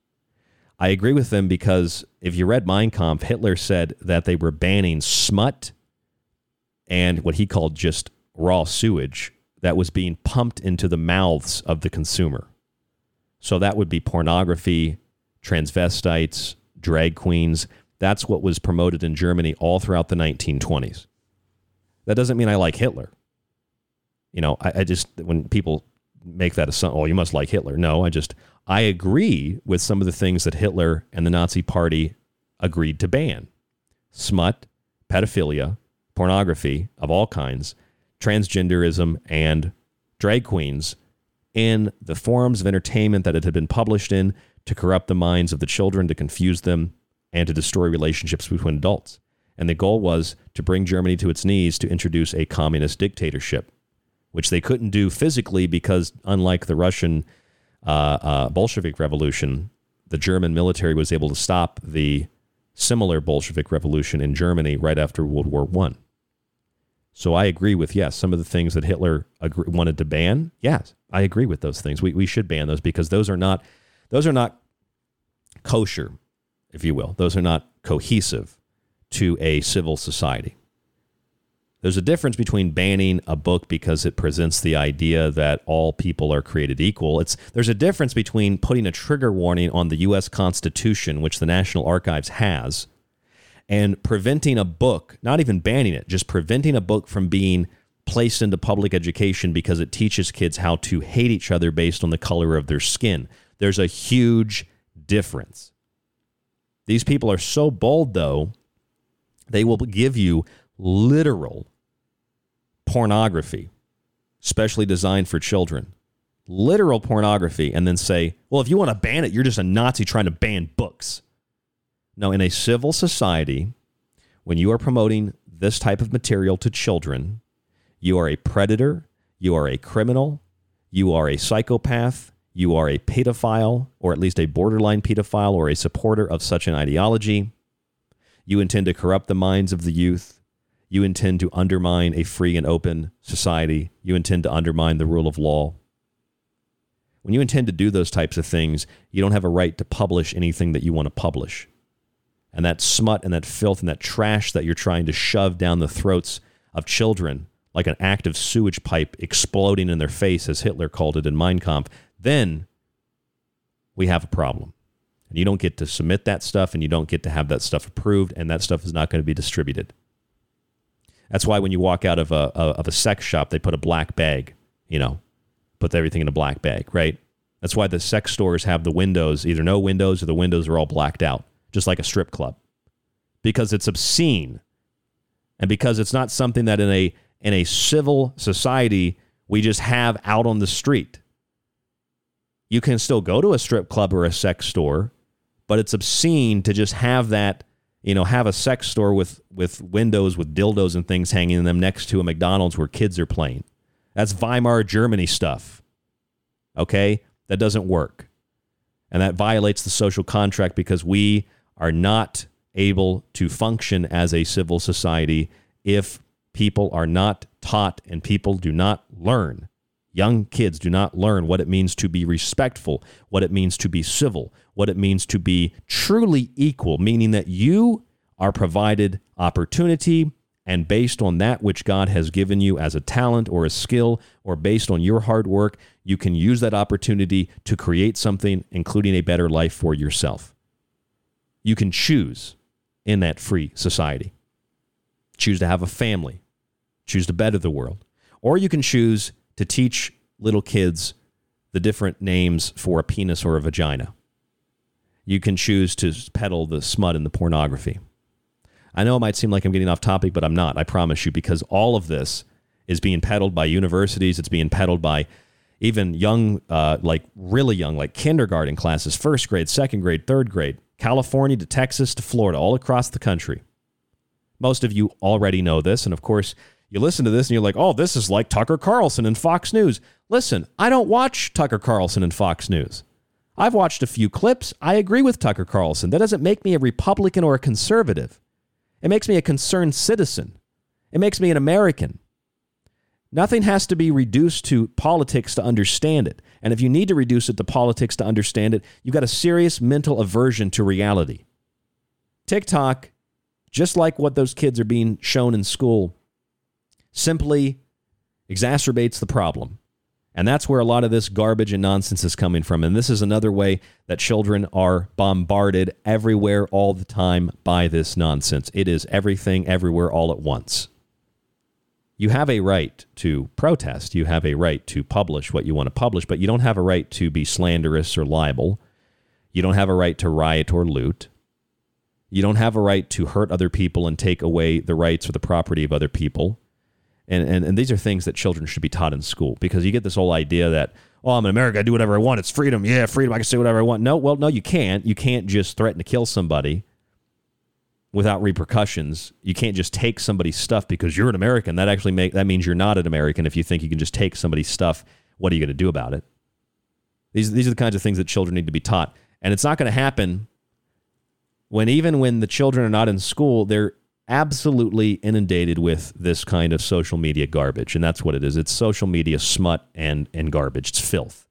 I agree with them because if you read Mein Kampf, Hitler said that they were banning smut and what he called just raw sewage that was being pumped into the mouths of the consumer. So that would be pornography, transvestites, drag queens. That's what was promoted in Germany all throughout the 1920s. That doesn't mean I like Hitler. You know, I, I just, when people make that assumption, oh, you must like Hitler. No, I just, I agree with some of the things that Hitler and the Nazi Party agreed to ban smut, pedophilia, pornography of all kinds, transgenderism, and drag queens in the forms of entertainment that it had been published in to corrupt the minds of the children, to confuse them, and to destroy relationships between adults. And the goal was to bring Germany to its knees to introduce a communist dictatorship, which they couldn't do physically because, unlike the Russian uh, uh, Bolshevik Revolution, the German military was able to stop the similar Bolshevik revolution in Germany right after World War One. So I agree with yes, some of the things that Hitler agree, wanted to ban. Yes, I agree with those things. We we should ban those because those are not those are not kosher, if you will. Those are not cohesive to a civil society. There's a difference between banning a book because it presents the idea that all people are created equal. It's there's a difference between putting a trigger warning on the US Constitution, which the National Archives has, and preventing a book, not even banning it, just preventing a book from being placed into public education because it teaches kids how to hate each other based on the color of their skin. There's a huge difference. These people are so bold though, they will give you literal pornography, specially designed for children. Literal pornography, and then say, well, if you want to ban it, you're just a Nazi trying to ban books. No, in a civil society, when you are promoting this type of material to children, you are a predator, you are a criminal, you are a psychopath, you are a pedophile, or at least a borderline pedophile, or a supporter of such an ideology. You intend to corrupt the minds of the youth. You intend to undermine a free and open society. You intend to undermine the rule of law. When you intend to do those types of things, you don't have a right to publish anything that you want to publish. And that smut and that filth and that trash that you're trying to shove down the throats of children like an active sewage pipe exploding in their face, as Hitler called it in Mein Kampf, then we have a problem. And you don't get to submit that stuff and you don't get to have that stuff approved, and that stuff is not going to be distributed. That's why when you walk out of a, of a sex shop, they put a black bag, you know, put everything in a black bag, right? That's why the sex stores have the windows, either no windows or the windows are all blacked out, just like a strip club. Because it's obscene. And because it's not something that in a in a civil society we just have out on the street. You can still go to a strip club or a sex store, but it's obscene to just have that, you know, have a sex store with with windows with dildos and things hanging in them next to a McDonald's where kids are playing. That's Weimar Germany stuff. Okay? That doesn't work. And that violates the social contract because we are not able to function as a civil society if people are not taught and people do not learn. Young kids do not learn what it means to be respectful, what it means to be civil, what it means to be truly equal, meaning that you are provided opportunity and based on that which God has given you as a talent or a skill, or based on your hard work, you can use that opportunity to create something, including a better life for yourself. You can choose in that free society. Choose to have a family, choose to better the world. Or you can choose to teach little kids the different names for a penis or a vagina. You can choose to peddle the smut and the pornography. I know it might seem like I'm getting off topic, but I'm not. I promise you, because all of this is being peddled by universities. It's being peddled by even young, uh, like really young, like kindergarten classes, first grade, second grade, third grade, California to Texas to Florida, all across the country. Most of you already know this. And of course, you listen to this and you're like, oh, this is like Tucker Carlson and Fox News. Listen, I don't watch Tucker Carlson and Fox News. I've watched a few clips. I agree with Tucker Carlson. That doesn't make me a Republican or a conservative. It makes me a concerned citizen. It makes me an American. Nothing has to be reduced to politics to understand it. And if you need to reduce it to politics to understand it, you've got a serious mental aversion to reality. TikTok, just like what those kids are being shown in school, simply exacerbates the problem. And that's where a lot of this garbage and nonsense is coming from. And this is another way that children are bombarded everywhere all the time by this nonsense. It is everything, everywhere, all at once. You have a right to protest. You have a right to publish what you want to publish, but you don't have a right to be slanderous or libel. You don't have a right to riot or loot. You don't have a right to hurt other people and take away the rights or the property of other people. And, and, and these are things that children should be taught in school because you get this whole idea that, oh, I'm in America, I do whatever I want. It's freedom. Yeah, freedom. I can say whatever I want. No, well, no, you can't. You can't just threaten to kill somebody without repercussions. You can't just take somebody's stuff because you're an American. That actually make that means you're not an American if you think you can just take somebody's stuff. What are you going to do about it? These these are the kinds of things that children need to be taught. And it's not going to happen when even when the children are not in school, they're absolutely inundated with this kind of social media garbage. And that's what it is. It's social media smut and and garbage. It's filth.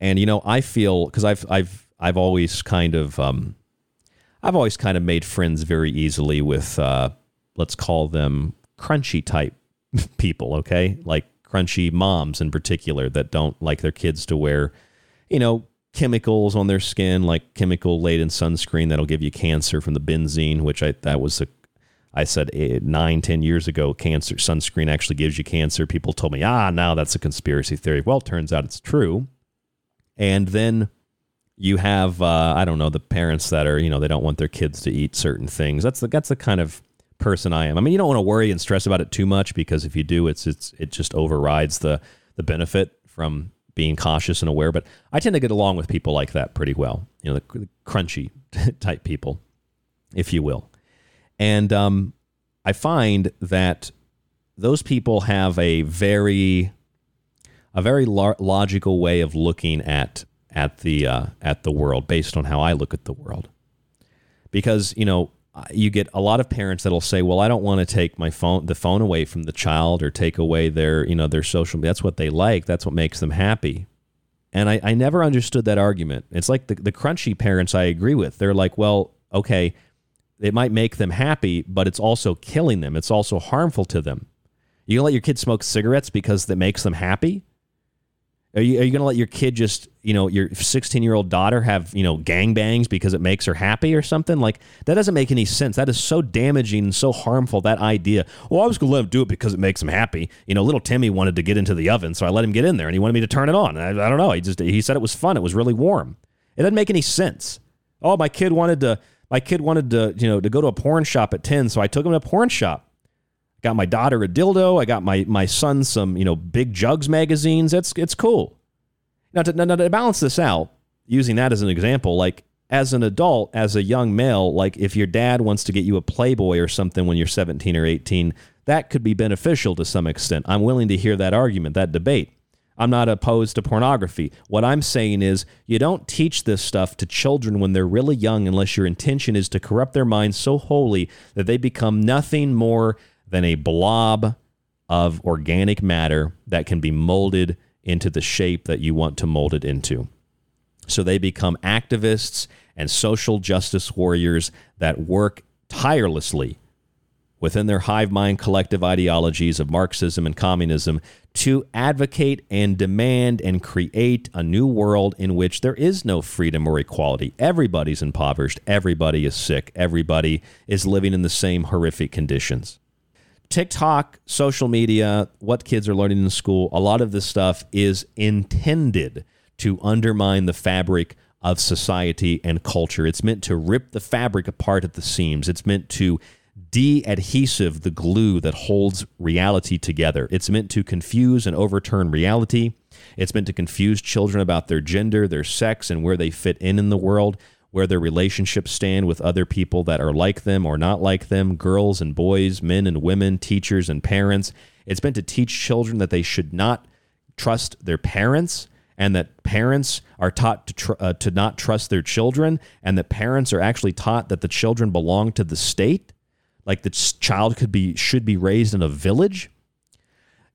And you know, I feel because I've I've I've always kind of um, I've always kind of made friends very easily with uh, let's call them crunchy type people. Okay, like crunchy moms in particular that don't like their kids to wear, you know, chemicals on their skin like chemical laden sunscreen that'll give you cancer from the benzene, which I that was a I said eh, nine, ten years ago, cancer sunscreen actually gives you cancer. People told me, ah, now that's a conspiracy theory. Well, turns out it's true. And then you have, uh, I don't know, the parents that are, you know, they don't want their kids to eat certain things. That's the that's the kind of person I am. I mean, you don't want to worry and stress about it too much because if you do, it's it's it just overrides the the benefit from being cautious and aware. But I tend to get along with people like that pretty well. You know, the, the crunchy type people, if you will. And um, I find that those people have a very a very lo- logical way of looking at at the uh, at the world based on how I look at the world. Because you know you get a lot of parents that'll say, "Well, I don't want to take my phone the phone away from the child or take away their you know their social. That's what they like. That's what makes them happy." And I, I never understood that argument. It's like the, the crunchy parents I agree with. They're like, well, okay, it might make them happy, but it's also killing them. It's also harmful to them. You let your kid smoke cigarettes because that makes them happy? Are you, are you going to let your kid just, you know, your 16 year old daughter have, you know, gangbangs because it makes her happy or something? Like, that doesn't make any sense. That is so damaging and so harmful, that idea. Well, I was going to let him do it because it makes him happy. You know, little Timmy wanted to get into the oven, so I let him get in there and he wanted me to turn it on. I, I don't know. He just, he said it was fun. It was really warm. It doesn't make any sense. Oh, my kid wanted to, my kid wanted to, you know, to go to a porn shop at 10, so I took him to a porn shop got my daughter a dildo. I got my my son some you know big jugs magazines. It's it's cool. Now to, now to balance this out, using that as an example, like as an adult, as a young male, like if your dad wants to get you a Playboy or something when you're 17 or 18, that could be beneficial to some extent. I'm willing to hear that argument, that debate. I'm not opposed to pornography. What I'm saying is, you don't teach this stuff to children when they're really young unless your intention is to corrupt their minds so wholly that they become nothing more than a blob of organic matter that can be molded into the shape that you want to mold it into. So they become activists and social justice warriors that work tirelessly within their hive mind collective ideologies of Marxism and communism to advocate and demand and create a new world in which there is no freedom or equality. Everybody's impoverished, everybody is sick, everybody is living in the same horrific conditions. TikTok, social media, what kids are learning in school, a lot of this stuff is intended to undermine the fabric of society and culture. It's meant to rip the fabric apart at the seams. It's meant to de adhesive the glue that holds reality together. It's meant to confuse and overturn reality. It's meant to confuse children about their gender, their sex, and where they fit in in the world where their relationships stand with other people that are like them or not like them, girls and boys, men and women, teachers and parents. It's meant to teach children that they should not trust their parents and that parents are taught to, tr- uh, to not trust their children and that parents are actually taught that the children belong to the state like the child could be should be raised in a village.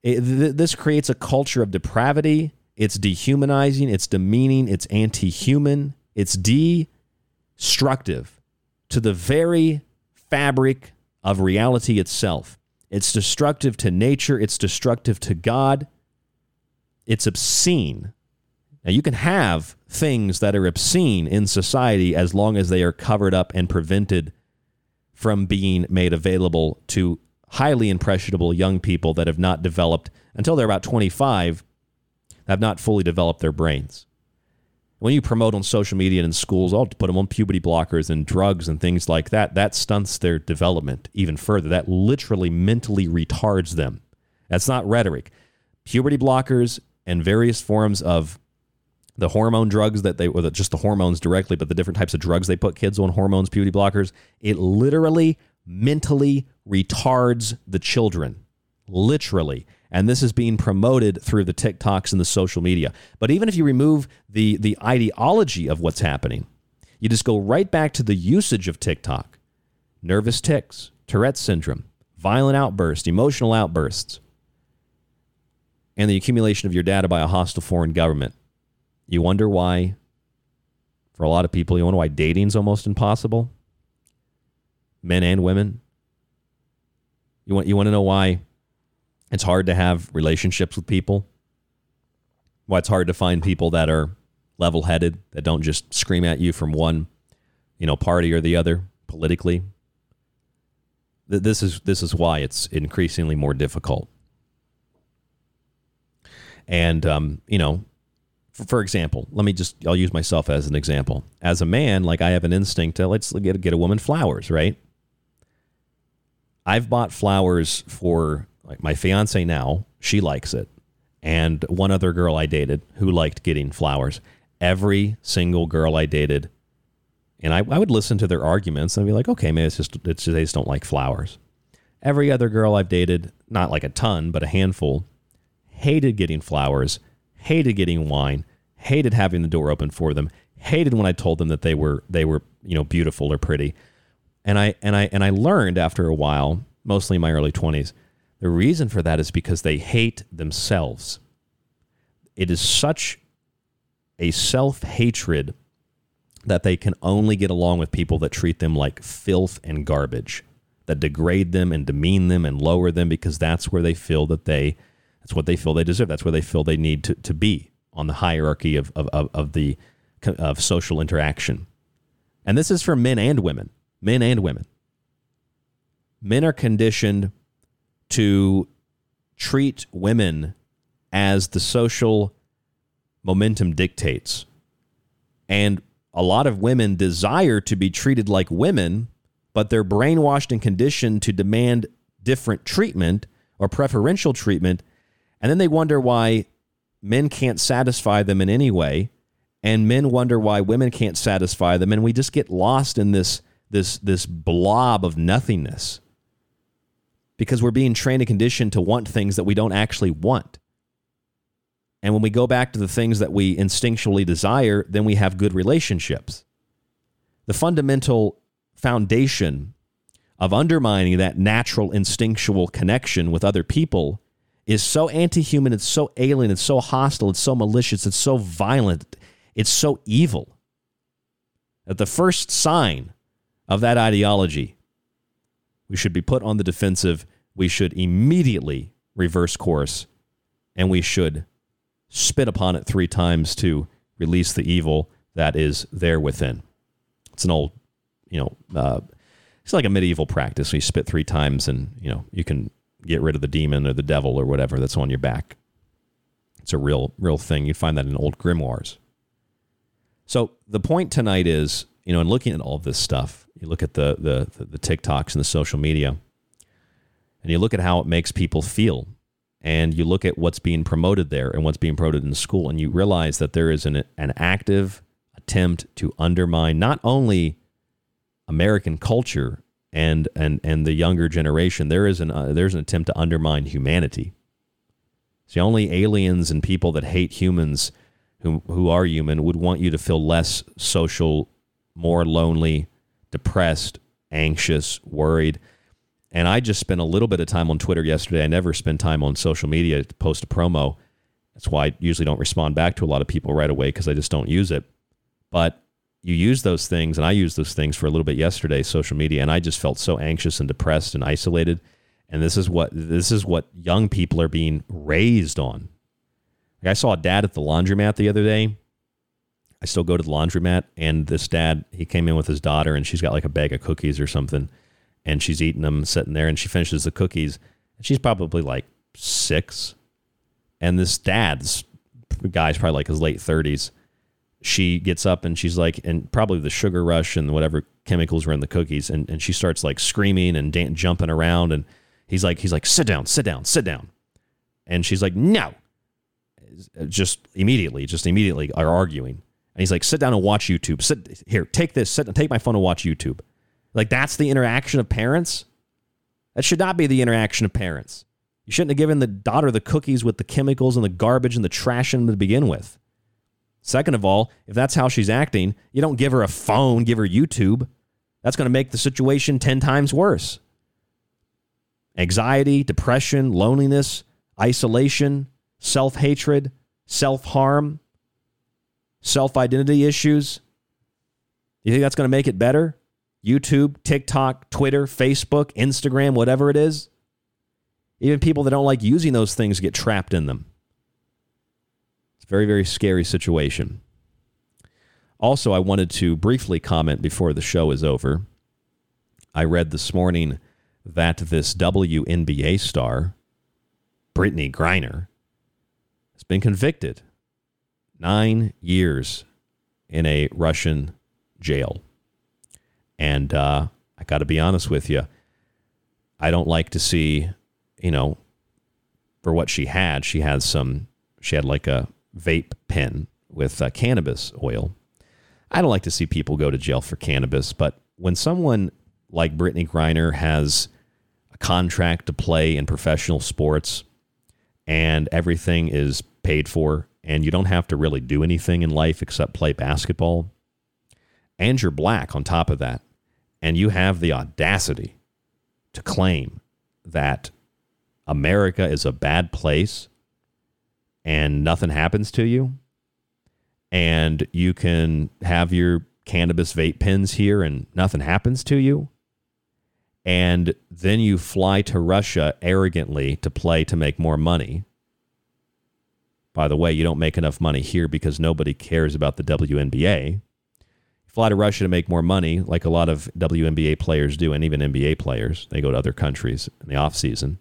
It, th- this creates a culture of depravity. It's dehumanizing. It's demeaning. It's anti-human. It's de destructive to the very fabric of reality itself. It's destructive to nature, it's destructive to God, it's obscene. Now, you can have things that are obscene in society as long as they are covered up and prevented from being made available to highly impressionable young people that have not developed until they're about 25 have not fully developed their brains when you promote on social media and in schools, I'll put them on puberty blockers and drugs and things like that. That stunts their development even further. That literally mentally retards them. That's not rhetoric. Puberty blockers and various forms of the hormone drugs that they, or the, just the hormones directly, but the different types of drugs they put kids on, hormones, puberty blockers, it literally mentally retards the children. Literally. And this is being promoted through the TikToks and the social media. But even if you remove the, the ideology of what's happening, you just go right back to the usage of TikTok nervous tics, Tourette's syndrome, violent outbursts, emotional outbursts, and the accumulation of your data by a hostile foreign government. You wonder why, for a lot of people, you wonder why dating's almost impossible? Men and women. You want, you want to know why it's hard to have relationships with people? Why it's hard to find people that are level headed, that don't just scream at you from one, you know, party or the other politically. This is this is why it's increasingly more difficult. And um, you know, for, for, example, let me just I'll use myself as an example. As a man, like I have an instinct to let's get get a woman flowers, right? I've bought flowers for like my fiance now. She likes it, and one other girl I dated who liked getting flowers. Every single girl I dated, and I, I would listen to their arguments and I'd be like, okay, maybe it's just it's just, they just don't like flowers. Every other girl I've dated, not like a ton, but a handful, hated getting flowers, hated getting wine, hated having the door open for them, hated when I told them that they were they were you know beautiful or pretty, and I and I and I learned after a while, mostly in my early twenties, the reason for that is because they hate themselves. It is such a self hatred that they can only get along with people that treat them like filth and garbage, that degrade them and demean them and lower them because that's where they feel that they that's what they feel they deserve. That's where they feel they need to, to be on the hierarchy of, of, of, of the of social interaction. And this is for men and women. Men and women. Men are conditioned to treat women as the social momentum dictates. And a lot of women desire to be treated like women, but they're brainwashed and conditioned to demand different treatment or preferential treatment and then they wonder why men can't satisfy them in any way. And men wonder why women can't satisfy them. And we just get lost in this, this, this blob of nothingness because we're being trained and conditioned to want things that we don't actually want. And when we go back to the things that we instinctually desire, then we have good relationships. The fundamental foundation of undermining that natural instinctual connection with other people is so anti-human, it's so alien, it's so hostile, it's so malicious, it's so violent, it's so evil. That the first sign of that ideology, we should be put on the defensive. We should immediately reverse course, and we should spit upon it three times to release the evil that is there within. It's an old, you know, uh, it's like a medieval practice. You spit three times, and you know you can get rid of the demon or the devil or whatever that's on your back. It's a real, real thing. You find that in old grimoires. So the point tonight is, you know, in looking at all this stuff, you look at the, the the TikToks and the social media, and you look at how it makes people feel, and you look at what's being promoted there and what's being promoted in school, and you realize that there is an an active attempt to undermine not only American culture and and and the younger generation, there is an uh, there's an attempt to undermine humanity. See, only aliens and people that hate humans, who who are human, would want you to feel less social, more lonely, depressed, anxious, worried. And I just spent a little bit of time on Twitter yesterday. I never spend time on social media to post a promo. That's why I usually don't respond back to a lot of people right away because I just don't use it. But you use those things, and I used those things for a little bit yesterday, social media, and I just felt so anxious and depressed and isolated. And this is what this is what young people are being raised on. Like I saw a dad at the laundromat the other day. I still go to the laundromat, and this dad he came in with his daughter, and she's got like a bag of cookies or something, and she's eating them, sitting there, and she finishes the cookies, and she's probably like six, and this dad's guy's probably like his late thirties. She gets up and she's like, and probably the sugar rush and whatever chemicals were in the cookies, and, and she starts like screaming and dan- jumping around, and he's like, he's like, sit down, sit down, sit down, and she's like, no, just immediately, just immediately are arguing, and he's like, sit down and watch YouTube, sit here, take this, sit, take my phone and watch YouTube, like that's the interaction of parents. That should not be the interaction of parents. You shouldn't have given the daughter the cookies with the chemicals and the garbage and the trash in them to begin with. Second of all, if that's how she's acting, you don't give her a phone, give her YouTube. That's going to make the situation 10 times worse. Anxiety, depression, loneliness, isolation, self hatred, self harm, self identity issues. You think that's going to make it better? YouTube, TikTok, Twitter, Facebook, Instagram, whatever it is. Even people that don't like using those things get trapped in them. It's a very, very scary situation. Also, I wanted to briefly comment before the show is over. I read this morning that this WNBA star, Brittney Griner, has been convicted nine years in a Russian jail. And uh, I got to be honest with you, I don't like to see, you know, for what she had, she had some, she had like a vape pen with uh, cannabis oil. I don't like to see people go to jail for cannabis, but when someone like Brittney Griner has a contract to play in professional sports and everything is paid for and you don't have to really do anything in life except play basketball, and you're black on top of that, and you have the audacity to claim that America is a bad place and nothing happens to you, and you can have your cannabis vape pens here and nothing happens to you, and then you fly to Russia arrogantly to play to make more money. By the way, you don't make enough money here because nobody cares about the WNBA. You fly to Russia to make more money, like a lot of WNBA players do, and even NBA players. They go to other countries in the off season.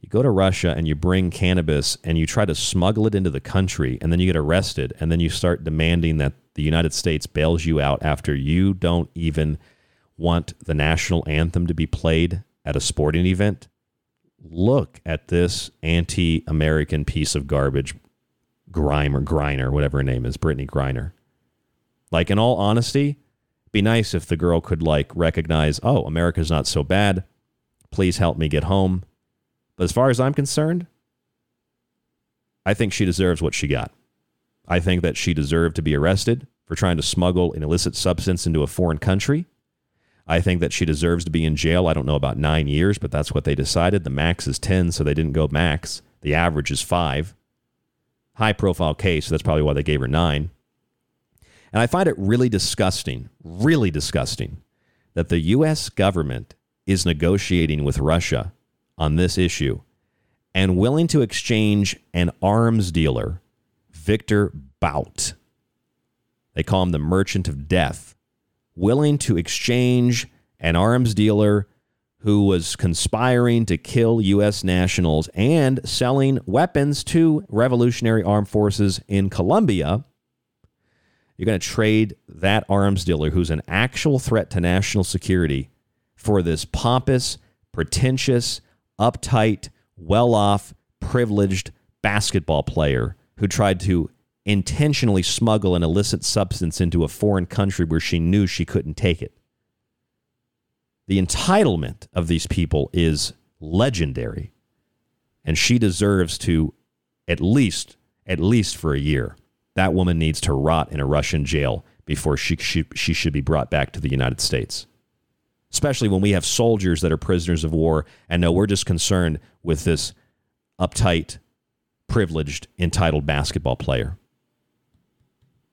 You go to Russia and you bring cannabis and you try to smuggle it into the country, and then you get arrested, and then you start demanding that the United States bails you out after you don't even want the national anthem to be played at a sporting event. Look at this anti American piece of garbage, Grime or Griner, whatever her name is, Brittney Griner. Like, in all honesty, be nice if the girl could like recognize, oh, America's not so bad. Please help me get home. But as far as I'm concerned, I think she deserves what she got. I think that she deserved to be arrested for trying to smuggle an illicit substance into a foreign country. I think that she deserves to be in jail. I don't know about nine years, but that's what they decided. The max is 10, so they didn't go max. The average is five. High profile case, so that's probably why they gave her nine. And I find it really disgusting, really disgusting, that the U.S. government is negotiating with Russia on this issue and willing to exchange an arms dealer, Victor Bout. They call him the merchant of death, willing to exchange an arms dealer who was conspiring to kill U.S. nationals and selling weapons to revolutionary armed forces in Colombia you're going to trade that arms dealer who's an actual threat to national security for this pompous, pretentious, uptight, well off, privileged basketball player who tried to intentionally smuggle an illicit substance into a foreign country where she knew she couldn't take it. The entitlement of these people is legendary, and she deserves to at least at least for a year that woman needs to rot in a Russian jail before she, she, she should be brought back to the United States. Especially when we have soldiers that are prisoners of war and no, we're just concerned with this uptight, privileged, entitled basketball player.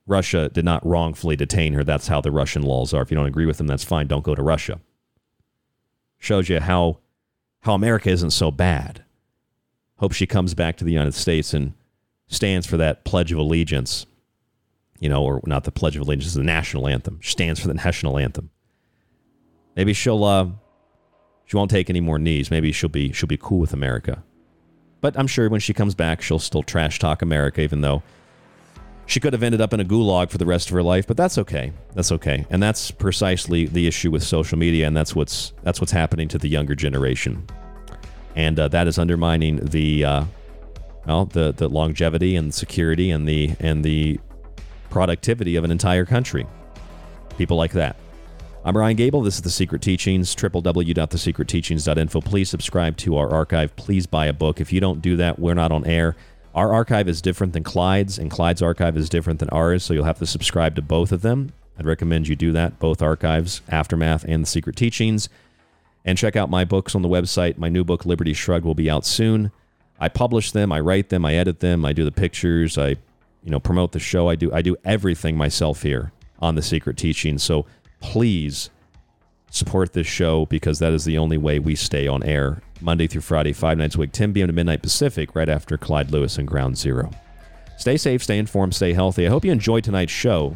Russia did not wrongfully detain her. That's how the Russian laws are. If you don't agree with them, that's fine. Don't go to Russia. Shows you how how America isn't so bad. Hope she comes back to the United States and stands for that Pledge of Allegiance, you know, or not the Pledge of Allegiance, the national anthem. She stands for the national anthem. Maybe she'll uh, she won't take any more knees. Maybe she'll be she'll be cool with America. But I'm sure when she comes back, she'll still trash talk America, even though she could have ended up in a gulag for the rest of her life. But that's okay. That's okay. And that's precisely the issue with social media, and that's what's that's what's happening to the younger generation. And uh, that is undermining the uh, well, the, the longevity and security and the and the productivity of an entire country. People like that. I'm Ryan Gable. This is The Secret Teachings, www.thesecretteachings.info. Please subscribe to our archive. Please buy a book. If you don't do that, we're not on air. Our archive is different than Clyde's, and Clyde's archive is different than ours, so you'll have to subscribe to both of them. I'd recommend you do that, both archives, Aftermath and The Secret Teachings. And check out my books on the website. My new book, Liberty Shrugged, will be out soon. I publish them, I write them, I edit them, I do the pictures, I you know promote the show. I do I do everything myself here on The Secret Teachings. So please support this show because that is the only way we stay on air Monday through Friday, five nights a week, 10 p.m. to midnight Pacific, right after Clyde Lewis and Ground Zero. Stay safe, stay informed, stay healthy. I hope you enjoyed tonight's show.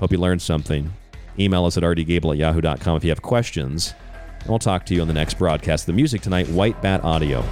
Hope you learned something. Email us at rdgable at yahoo.com if you have questions. And we'll talk to you on the next broadcast. The music tonight, White Bat Audio.